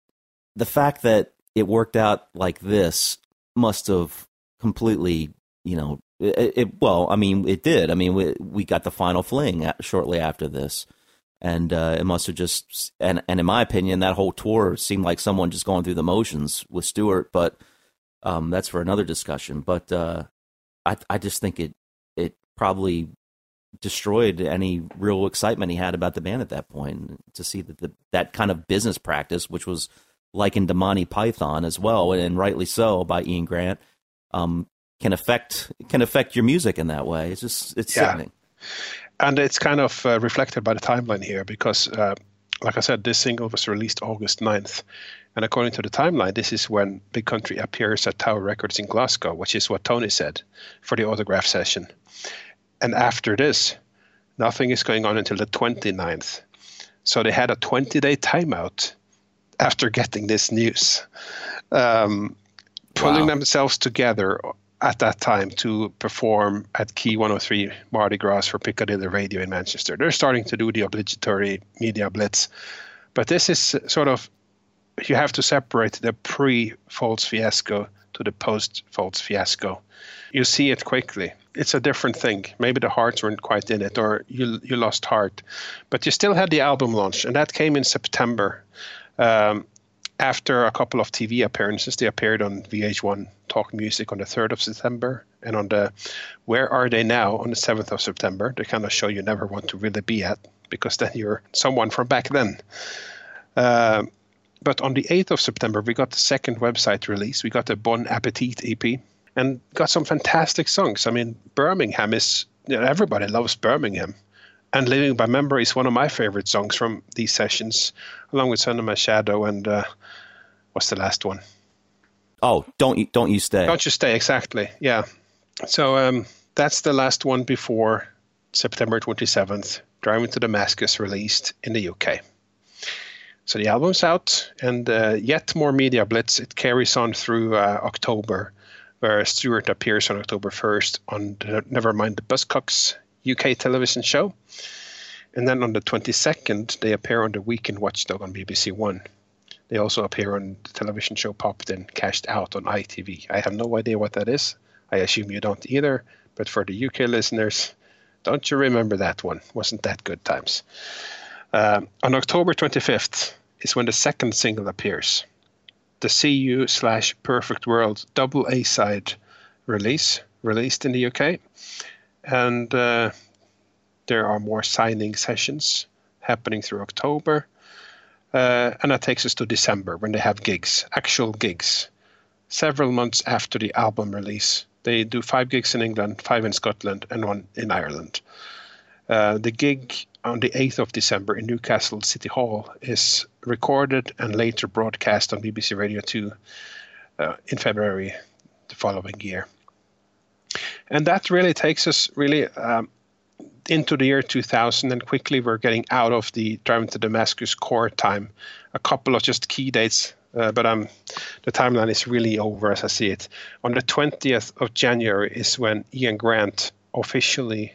the fact that it worked out like this must have completely, you know, it, it well, I mean, it did. I mean, we we got the final fling shortly after this, and uh, it must have just and and in my opinion, that whole tour seemed like someone just going through the motions with Stuart, but um, that's for another discussion. But uh, I I just think it it probably destroyed any real excitement he had about the band at that point. To see that the, that kind of business practice, which was likened to Monty Python as well, and rightly so by Ian Grant, um, can affect can affect your music in that way. It's just it's Yeah. sickening. And it's kind of uh, reflected by the timeline here because, uh, like I said, this single was released August 9th. And according to the timeline, this is when Big Country appears at Tower Records in Glasgow, which is what Tony said for the autograph session. And after this, nothing is going on until the 29th. So they had a 20 day timeout after getting this news, um, pulling Wow. themselves together at that time to perform at Key 103 Mardi Gras for Piccadilly Radio in Manchester. They're starting to do the obligatory media blitz, but this is sort of you have to separate the pre-Folds fiasco to the post-Folds fiasco. You see it quickly. It's a different thing. Maybe the hearts weren't quite in it, or you you lost heart, but you still had the album launch, and that came in September. Um, after a couple of TV appearances, they appeared on VH1 Talk Music on the 3rd of September and on the Where Are They Now on the 7th of September, the kind of show you never want to really be at because then you're someone from back then. Uh, but on the 8th of September, we got the second website release. We got the Bon Appetit EP and got some fantastic songs. I mean, Birmingham is, you know, everybody loves Birmingham. And Living by Memory is one of my favorite songs from these sessions, along with Son of My Shadow and uh, what's the last one? Oh, don't you don't you stay? Don't You Stay, exactly. Yeah. So um, that's the last one before September 27th, Driving to Damascus, released in the UK. So the album's out, and uh, yet more media blitz. It carries on through uh, October, where Stuart appears on October 1st on the Nevermind the Buzzcocks UK television show. And then on the 22nd, they appear on the Weekend Watchdog on BBC One. They also appear on the television show Popped In, Cashed Out on ITV. I have no idea what that is. I assume you don't either. But for the UK listeners, don't you remember that one? Wasn't that good times? Um, on October 25th is when the second single appears. The CU slash Perfect World double A side release, released in the UK. And uh, there are more signing sessions happening through October. Uh, and that takes us to December when they have gigs, actual gigs, several months after the album release. They do five gigs in England, five in Scotland, and one in Ireland. Uh, the gig on the 8th of December in Newcastle City Hall is recorded and later broadcast on BBC Radio 2 uh, in February the following year. And that really takes us really um, into the year 2000, and quickly we're getting out of the Driving to Damascus core time. A couple of just key dates, uh, but um, the timeline is really over as I see it. On the 20th of January is when Ian Grant officially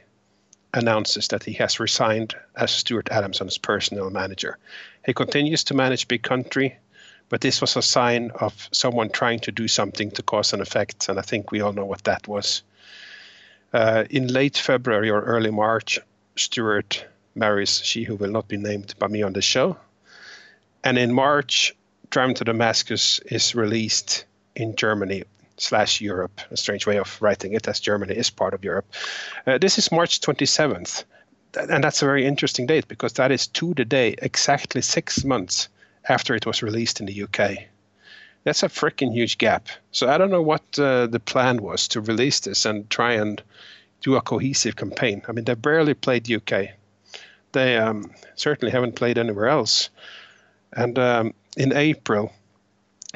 announces that he has resigned as Stuart Adamson's personal manager. He continues to manage Big Country, but this was a sign of someone trying to do something to cause an effect, and I think we all know what that was. Uh, in late February or early March, Stuart marries she who will not be named by me on the show. And in March, Driving to Damascus is released in Germany slash Europe. A strange way of writing it, as Germany is part of Europe. Uh, this is March 27th. And that's a very interesting date because that is to the day exactly six months after it was released in the UK. That's a freaking huge gap. So I don't know what uh, the plan was to release this and try and do a cohesive campaign. I mean, they barely played UK. They um, certainly haven't played anywhere else. And um, in April,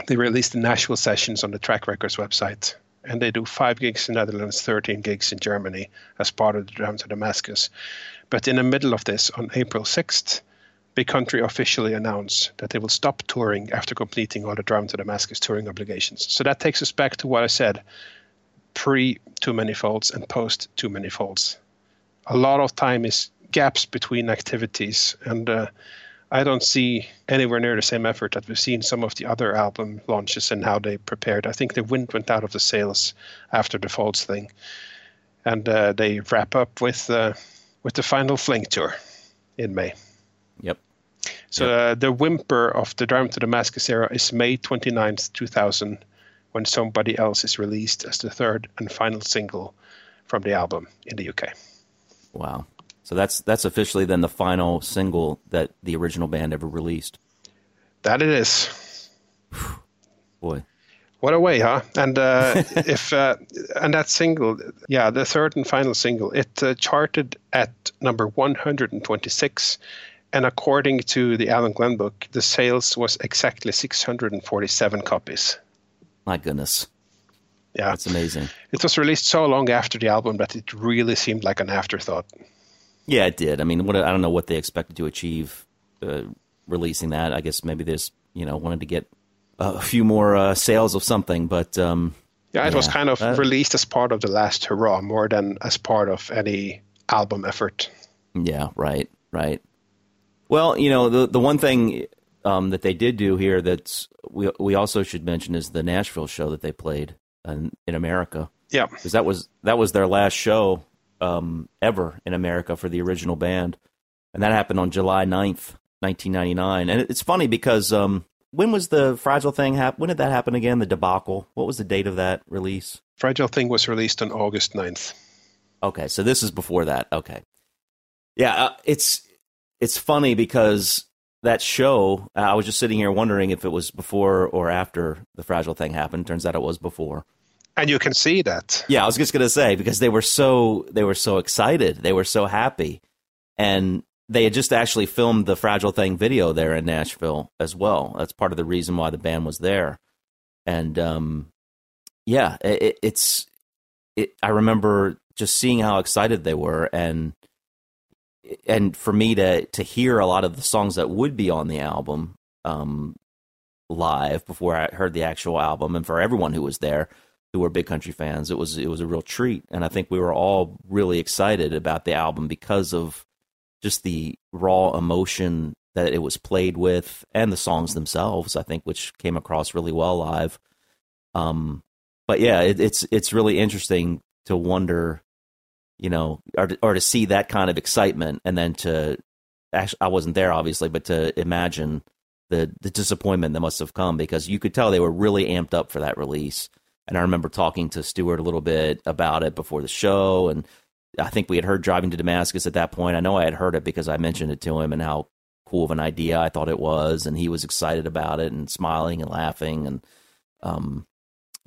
they released the Nashville sessions on the Track Records website. And they do five gigs in Netherlands, 13 gigs in Germany as part of the Drum to Damascus. But in the middle of this, on April 6th, Big Country officially announced that they will stop touring after completing all the Drum to Damascus touring obligations. So that takes us back to what I said pre Too Many Folds and post Too Many Folds. A lot of time is gaps between activities, and uh, I don't see anywhere near the same effort that we've seen some of the other album launches and how they prepared. I think the wind went out of the sails after the Folds thing, and uh, they wrap up with uh, with the final Fling tour in May. Yep. So uh, the whimper of the Drive to Damascus era is May 29th, 2000, when Somebody Else is released as the third and final single from the album in the UK. Wow. So that's that's officially then the final single that the original band ever released. That it is. Boy. What a way, huh? And uh, if uh, and that single, yeah, the third and final single, it uh, charted at number 126, and according to the Alan Glenn book, the sales was exactly 647 copies. My goodness. Yeah, That's amazing. it was released so long after the album that it really seemed like an afterthought. Yeah, it did. I mean, what I don't know what they expected to achieve uh, releasing that. I guess maybe they just you know wanted to get a few more uh, sales of something, but um, Yeah, it was kind of that- released as part of the last hurrah more than as part of any album effort. Yeah, right, right. Well, you know, the the one thing um, that they did do here that's we we also should mention is the Nashville show that they played in, in America Yeah, because that was that was their last show um, ever in America for the original band, and that happened on July 9th, 1999. And it- it's funny because um, when was the Fragile thing happen? When did that happen again? The debacle. What was the date of that release? Fragile Thing was released on August 9th. Okay, so this is before that. Okay, yeah, uh, it's it's funny because that show. I was just sitting here wondering if it was before or after the fragile thing happened. Turns out it was before. And you can see that. Yeah, I was just gonna say because they were so they were so excited, they were so happy, and they had just actually filmed the fragile thing video there in Nashville as well. That's part of the reason why the band was there, and um, yeah, it, it's it. I remember just seeing how excited they were, and and for me to to hear a lot of the songs that would be on the album um, live before I heard the actual album, and for everyone who was there who were big country fans, it was it was a real treat, and I think we were all really excited about the album because of just the raw emotion that it was played with, and the songs themselves. I think which came across really well live. Um, but yeah, it, it's it's really interesting to wonder, you know, or to, or to see that kind of excitement, and then to actually, I wasn't there obviously, but to imagine the the disappointment that must have come because you could tell they were really amped up for that release. And I remember talking to Stuart a little bit about it before the show, and I think we had heard driving to Damascus at that point. I know I had heard it because I mentioned it to him and how cool of an idea I thought it was, and he was excited about it and smiling and laughing. And um,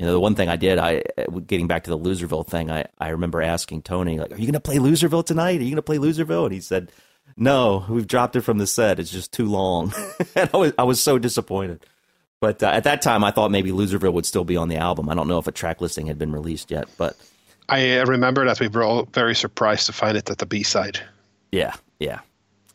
you know, the one thing I did, I getting back to the Loserville thing, I I remember asking Tony like, "Are you going to play Loserville tonight? Are you going to play Loserville?" And he said, "No, we've dropped it from the set. It's just too long." and I was I was so disappointed. But uh, at that time, I thought maybe Loserville would still be on the album. I don't know if a track listing had been released yet, but I uh, remember that we were all very surprised to find it at the B side. Yeah, yeah,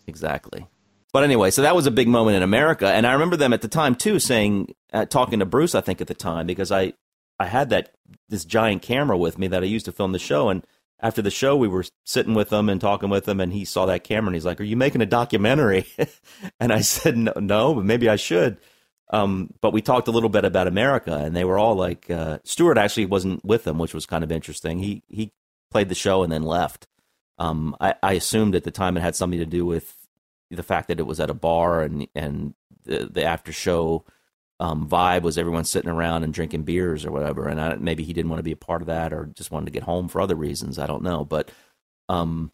exactly. But anyway, so that was a big moment in America, and I remember them at the time too saying, uh, talking to Bruce, I think at the time because I, I had that this giant camera with me that I used to film the show, and after the show we were sitting with him and talking with him, and he saw that camera and he's like, "Are you making a documentary?" and I said, "No, no, but maybe I should." Um, but we talked a little bit about America, and they were all like, uh, Stuart actually wasn't with them, which was kind of interesting. He he played the show and then left. Um, I, I assumed at the time it had something to do with the fact that it was at a bar and and the, the after show um, vibe was everyone sitting around and drinking beers or whatever. And I, maybe he didn't want to be a part of that or just wanted to get home for other reasons. I don't know, but um,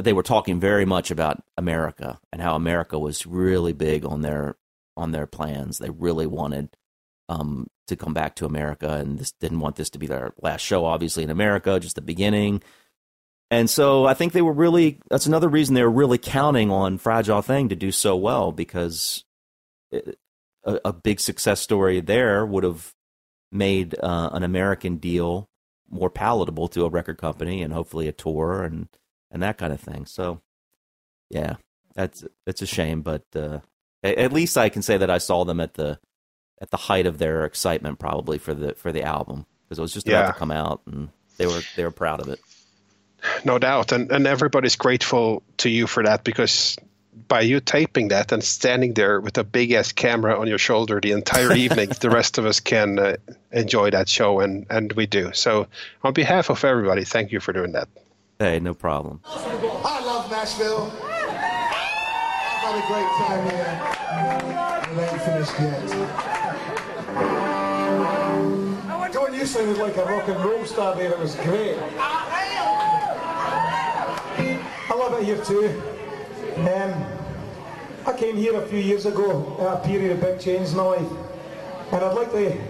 they were talking very much about America and how America was really big on their on their plans. They really wanted um, to come back to America, and this didn't want this to be their last show, obviously in America, just the beginning. And so I think they were really. That's another reason they were really counting on Fragile Thing to do so well because a, a big success story there would have made uh, an American deal more palatable to a record company and hopefully a tour and and that kind of thing. So yeah, that's it's a shame, but uh, at least I can say that I saw them at the at the height of their excitement probably for the for the album because it was just about Yeah. to come out and they were they were proud of it. No doubt, and and everybody's grateful to you for that because by you taping that and standing there with a big ass camera on your shoulder the entire evening, the rest of us can uh, enjoy that show, and and we do. So, on behalf of everybody, thank you for doing that. Hey, no problem. I love Nashville. I've had a great time here. And I ain't finished yet. John, you sounded like a rock and roll star there. It was great. I love it here too. Um, I came here a few years ago at a period of big change in my life. And I'd like to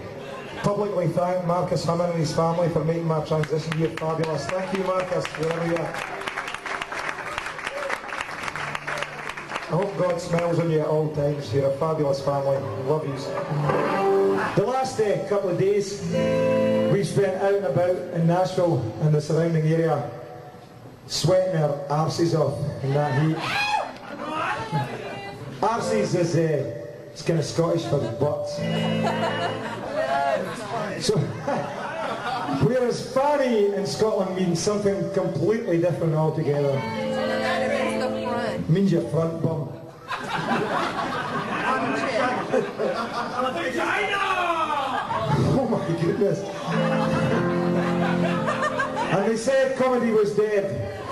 publicly thank Marcus Hummon and his family for making my transition here fabulous. Thank you, Marcus, wherever you are. I hope God smiles on you at all times. You're a fabulous family. Love you. The last uh, couple of days we spent out and about in Nashville and the surrounding area, sweating our arses off in that heat. Arses is uh, it's kind of Scottish for butts. So, whereas fanny in Scotland means something completely different altogether. Means your front bum. Oh my goodness. And they said comedy was dead.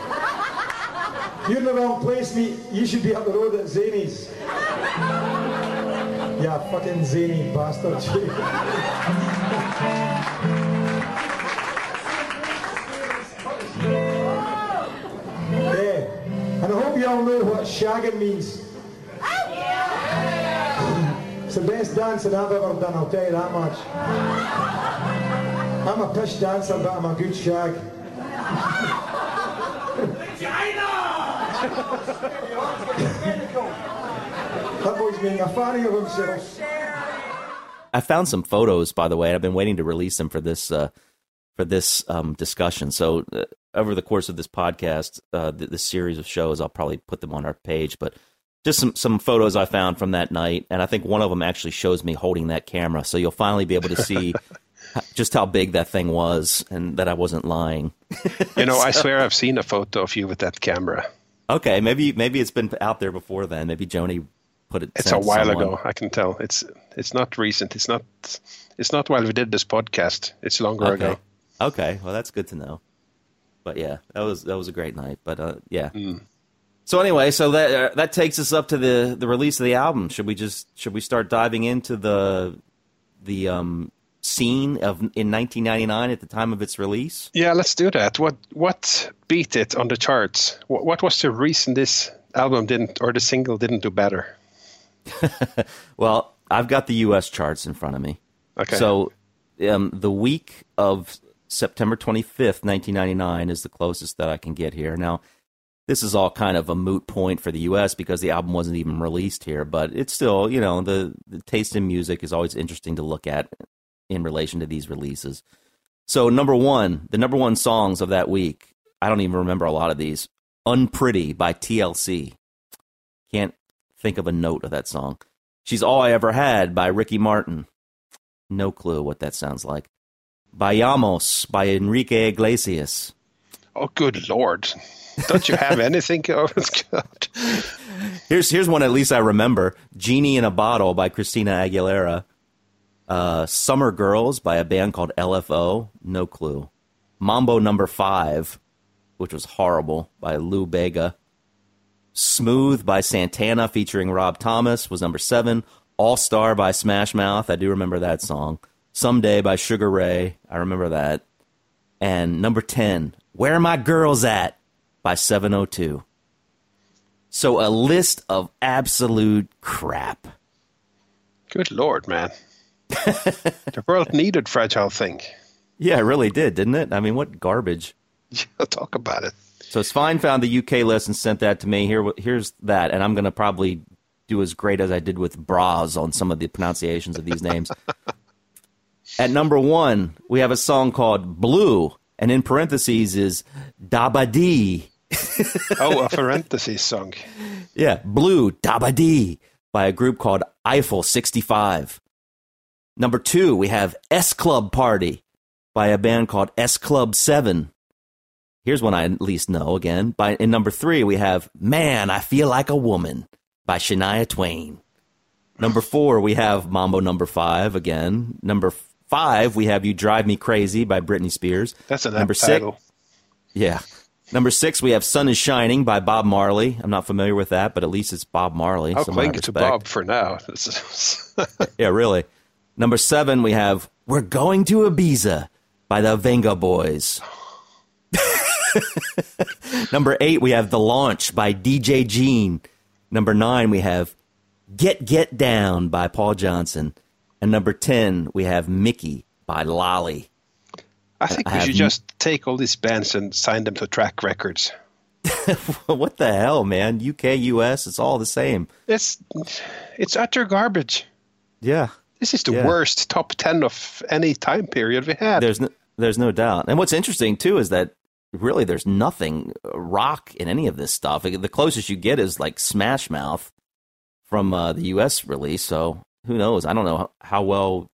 You're in the wrong place, mate. You should be up the road at Zany's. Yeah, fucking zany bastard. yeah. And I hope you all know what shagging means. It's the best dancing I've ever done, I'll tell you that much. I'm a pish dancer, but I'm a good shag. That boy's being a fanny of himself. I found some photos, by the way. and I've been waiting to release them for this uh, for this um, discussion. So uh, over the course of this podcast, uh, th- this series of shows, I'll probably put them on our page. But just some some photos I found from that night, and I think one of them actually shows me holding that camera. So you'll finally be able to see just how big that thing was, and that I wasn't lying. You know, I swear I've seen a photo of you with that camera. Okay, maybe maybe it's been out there before then. Maybe Joni put it. It's a while someone. ago. I can tell. It's it's not recent. It's not. It's not while we did this podcast. It's longer Okay. ago. Okay. Well, that's good to know. But yeah, that was that was a great night. But uh, yeah. Mm. So anyway, so that uh, that takes us up to the the release of the album. Should we just should we start diving into the the um scene of in 1999 at the time of its release? Yeah, let's do that. What what beat it on the charts? What, what was the reason this album didn't, or the single didn't do better. Well, I've got the U.S. charts in front of me. Okay. So, um, the week of September 25th, 1999, is the closest that I can get here. Now, this is all kind of a moot point for the U.S. because the album wasn't even released here, but it's still, you know, the, the taste in music is always interesting to look at in relation to these releases. So, number one, the number one songs of that week, I don't even remember a lot of these. Unpretty by TLC. Can't think of a note of that song. She's All I Ever Had by Ricky Martin. No clue what that sounds like. Bailamos by Enrique Iglesias. Oh, good lord! Don't you have anything? Oh, God. Here's here's one at least I remember. Genie in a Bottle by Christina Aguilera. Uh, Summer Girls by a band called LFO. No clue. Mambo Number Five, which was horrible by Lou Bega. Smooth by Santana featuring Rob Thomas was number seven. All Star by Smash Mouth. I do remember that song. Someday by Sugar Ray. I remember that. And number 10, Where Are My Girls At by 702. So a list of absolute crap. Good lord, man! The world needed fragile thing. Yeah, it really did, didn't it? I mean, what garbage. Talk about it. So Svein found the UK list and sent that to me. Here, here's that, and I'm going to probably do as great as I did with Bras on some of the pronunciations of these names. At number one, we have a song called Blue, and in parentheses is Dabadi. Oh, a parentheses song. Yeah, Blue Dabadi by a group called Eiffel 65. Number two, we have S Club Party by a band called S Club 7. Here's one I at least know again. By in number three, we have Man, I Feel Like a Woman by Shania Twain. Number four, we have Mambo number five again. Number five, we have You Drive Me Crazy by Britney Spears. That's a number apt six. Yeah. Number six, we have Sun is Shining by Bob Marley. I'm not familiar with that, but at least it's Bob Marley. I'll cling to. Bob for now. Yeah, really. Number seven, we have We're Going to Ibiza by the Venga Boys. Number eight, we have The Launch by DJ Jean. Number nine, we have Get Get Down by Paul Johnson. And number 10, we have Mickey by Lolly. I think I we should n- just take all these bands and sign them to track records. what the hell, man? UK, US, it's all the same. It's it's utter garbage. Yeah. This is the Yeah. worst top ten of any time period we had. There's no, there's no doubt. And what's interesting too is that really there's nothing uh, rock in any of this stuff. The closest you get is like Smash Mouth from uh, the U.S. release. So who knows? I don't know how, well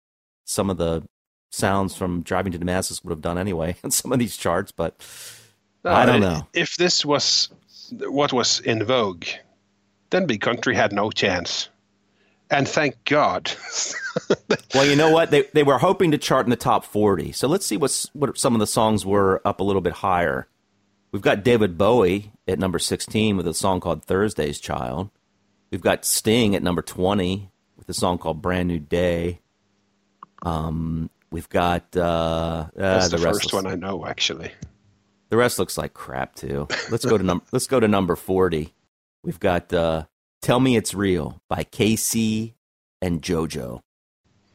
some of the sounds from Driving to Damascus would have done anyway in some of these charts, but I don't know. If this was what was in vogue, then Big Country had no chance. And thank God. Well, you know what? They they were hoping to chart in the top 40. So let's see what's what some of the songs were up a little bit higher. We've got David Bowie at number 16 with a song called Thursday's Child. We've got Sting at number 20 with a song called Brand New Day. Um, we've got uh, uh, That's the, rest first one I know, actually. The rest looks like crap too. Let's go to num- let's go to number 40. We've got uh, Tell Me It's Real by K-Ci and JoJo.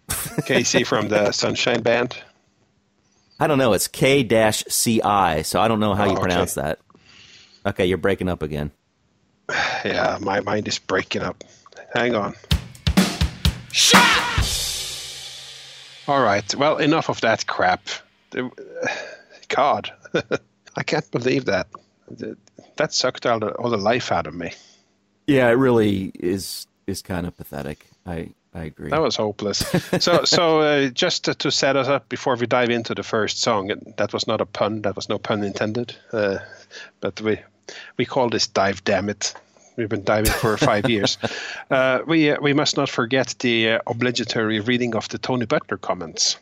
Casey from the Sunshine Band. I don't know. It's K dash C I, so I don't know how Oh, you okay. pronounce that. Okay, you're breaking up again. Yeah, my mind is breaking up. Hang on. All right. Well, enough of that crap. God, I can't believe that. That sucked all the, all the life out of me. Yeah, it really is is kind of pathetic. I I agree. That was hopeless. so, so uh, just to, to set us up before we dive into the first song, and that was not a pun. That was no pun intended. Uh, but we we call this dive. Damn it! We've been diving for five years. Uh, we uh, we must not forget the uh, obligatory reading of the Tony Butler comments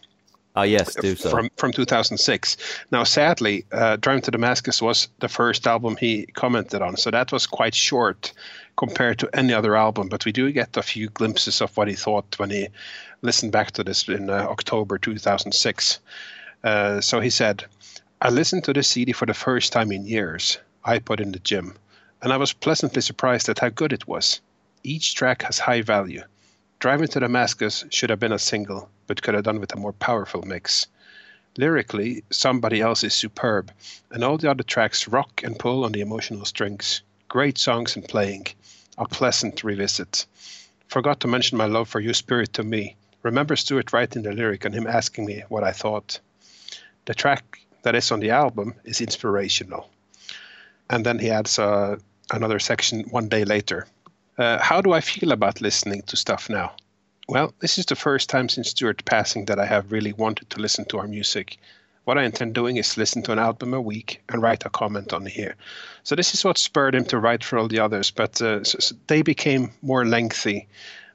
oh yes, do so. from from 2006. Now, sadly, uh, Drive to Damascus was the first album he commented on, so that was quite short compared to any other album. But we do get a few glimpses of what he thought when he listened back to this in uh, October 2006. Uh, so he said, "I listened to this CD for the first time in years. I put in the gym." and I was pleasantly surprised at how good it was. Each track has high value. Driving to Damascus should have been a single, but could have done with a more powerful mix. Lyrically, Somebody Else is superb, and all the other tracks rock and pull on the emotional strings. Great songs and playing. A pleasant revisit. Forgot to mention my love for You Spirit to Me. Remember Stuart writing the lyric and him asking me what I thought. The track that is on the album is inspirational. And then he adds uh, another section one day later. Uh, how do I feel about listening to stuff now? Well, this is the first time since Stuart passing that I have really wanted to listen to our music. What I intend doing is listen to an album a week and write a comment on here. So this is what spurred him to write for all the others, but uh, so, so they became more lengthy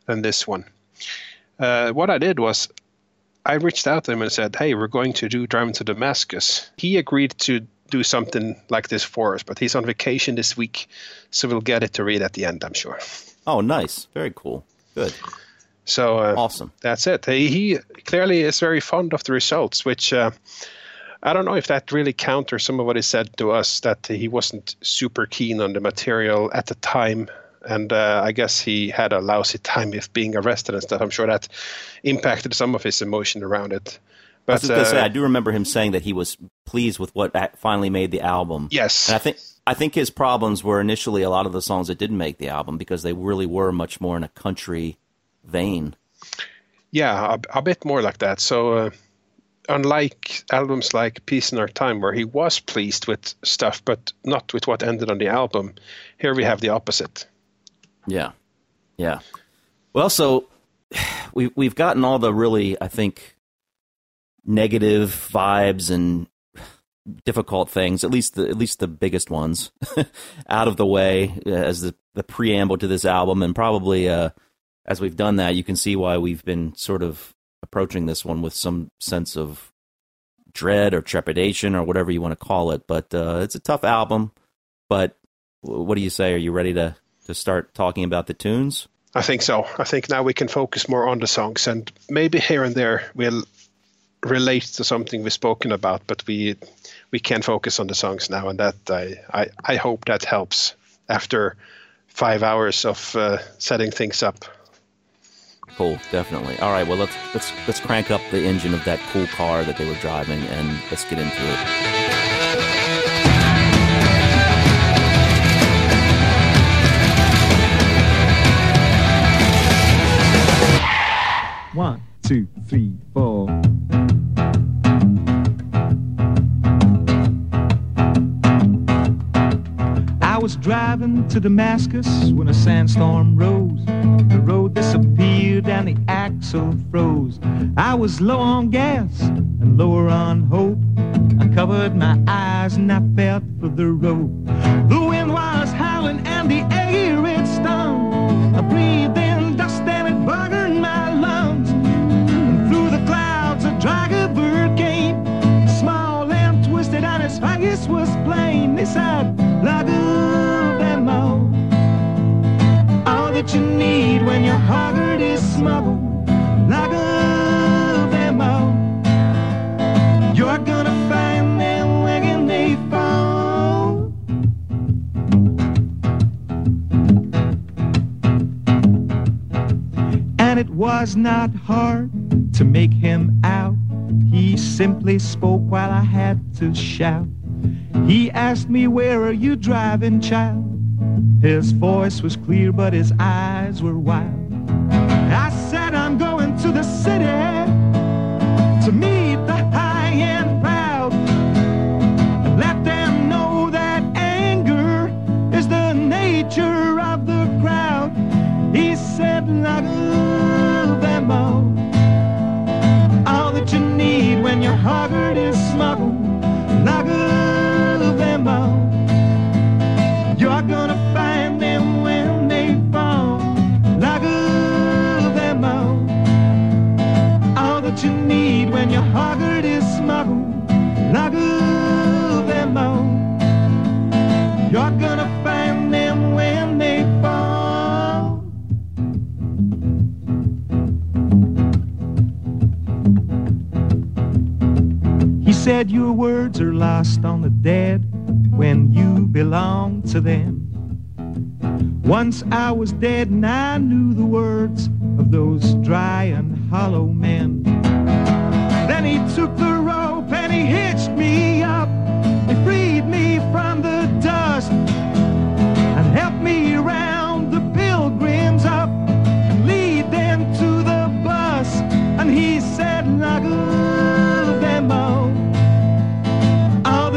than this one. Uh, what I did was I reached out to him and said, "Hey, we're going to do Driving to Damascus." He agreed to do something like this for us, but he's on vacation this week, so we'll get it to read at the end, I'm sure. Oh, nice. Very cool. Good. So uh, Awesome. that's it. He, he clearly is very fond of the results, which uh, I don't know if that really counters some of what he said to us that he wasn't super keen on the material at the time. And uh, I guess he had a lousy time with being arrested and stuff. I'm sure that impacted some of his emotion around it. I was But just gonna say, uh, I do remember him saying that he was pleased with what finally made the album. yes, And I think I think his problems were initially a lot of the songs that didn't make the album because they really were much more in a country vein. Yeah, a, a bit more like that. So, uh, unlike albums like Peace in Our Time, where he was pleased with stuff, but not with what ended on the album, here we have the opposite. Yeah, yeah. Well, so we we've gotten all the really, I think, negative vibes and difficult things, at least the at least the biggest ones, out of the way uh, as the the preamble to this album, and probably uh, as we've done that, you can see why we've been sort of approaching this one with some sense of dread or trepidation or whatever you want to call it. But uh, it's a tough album. But what do you say? Are you ready to to start talking about the tunes? I think so. I think now we can focus more on the songs, and maybe here and there we'll relate to something we've spoken about, but we we can focus on the songs now, and that I I, I hope that helps after five hours of uh, setting things up. Cool, definitely. All right, well let's let's let's crank up the engine of that cool car that they were driving and let's get into it. One, two, three, four. I was driving to Damascus when a sandstorm rose. And the axle froze. I was low on gas and lower on hope. I covered my eyes and I felt for the road. The wind was howling and the air it stung. That you need when your heart is smuggled. Lagu them all. You're gonna find them when they fall. and it was not hard to make him out. He simply spoke while I had to shout. He asked me, Where are you driving, child? His voice was clear, but his eyes were wild. I said, I'm going to the city to meet the high and proud and let them know that anger is the nature of the crowd. He said, love them all. All that you need when your heart is smuggled. Said your words are lost on the dead when you belong to them. Once I was dead and I knew the words of those dry and hollow men. Then he took the rope and he hitched me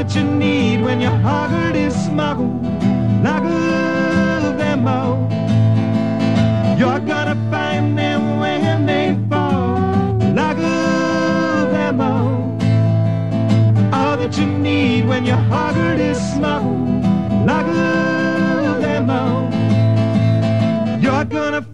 what you need when your heart is smuggled like a demo. You're gonna find them when they fall like a demo. All that you need when your heart is smuggled like a demo. You're gonna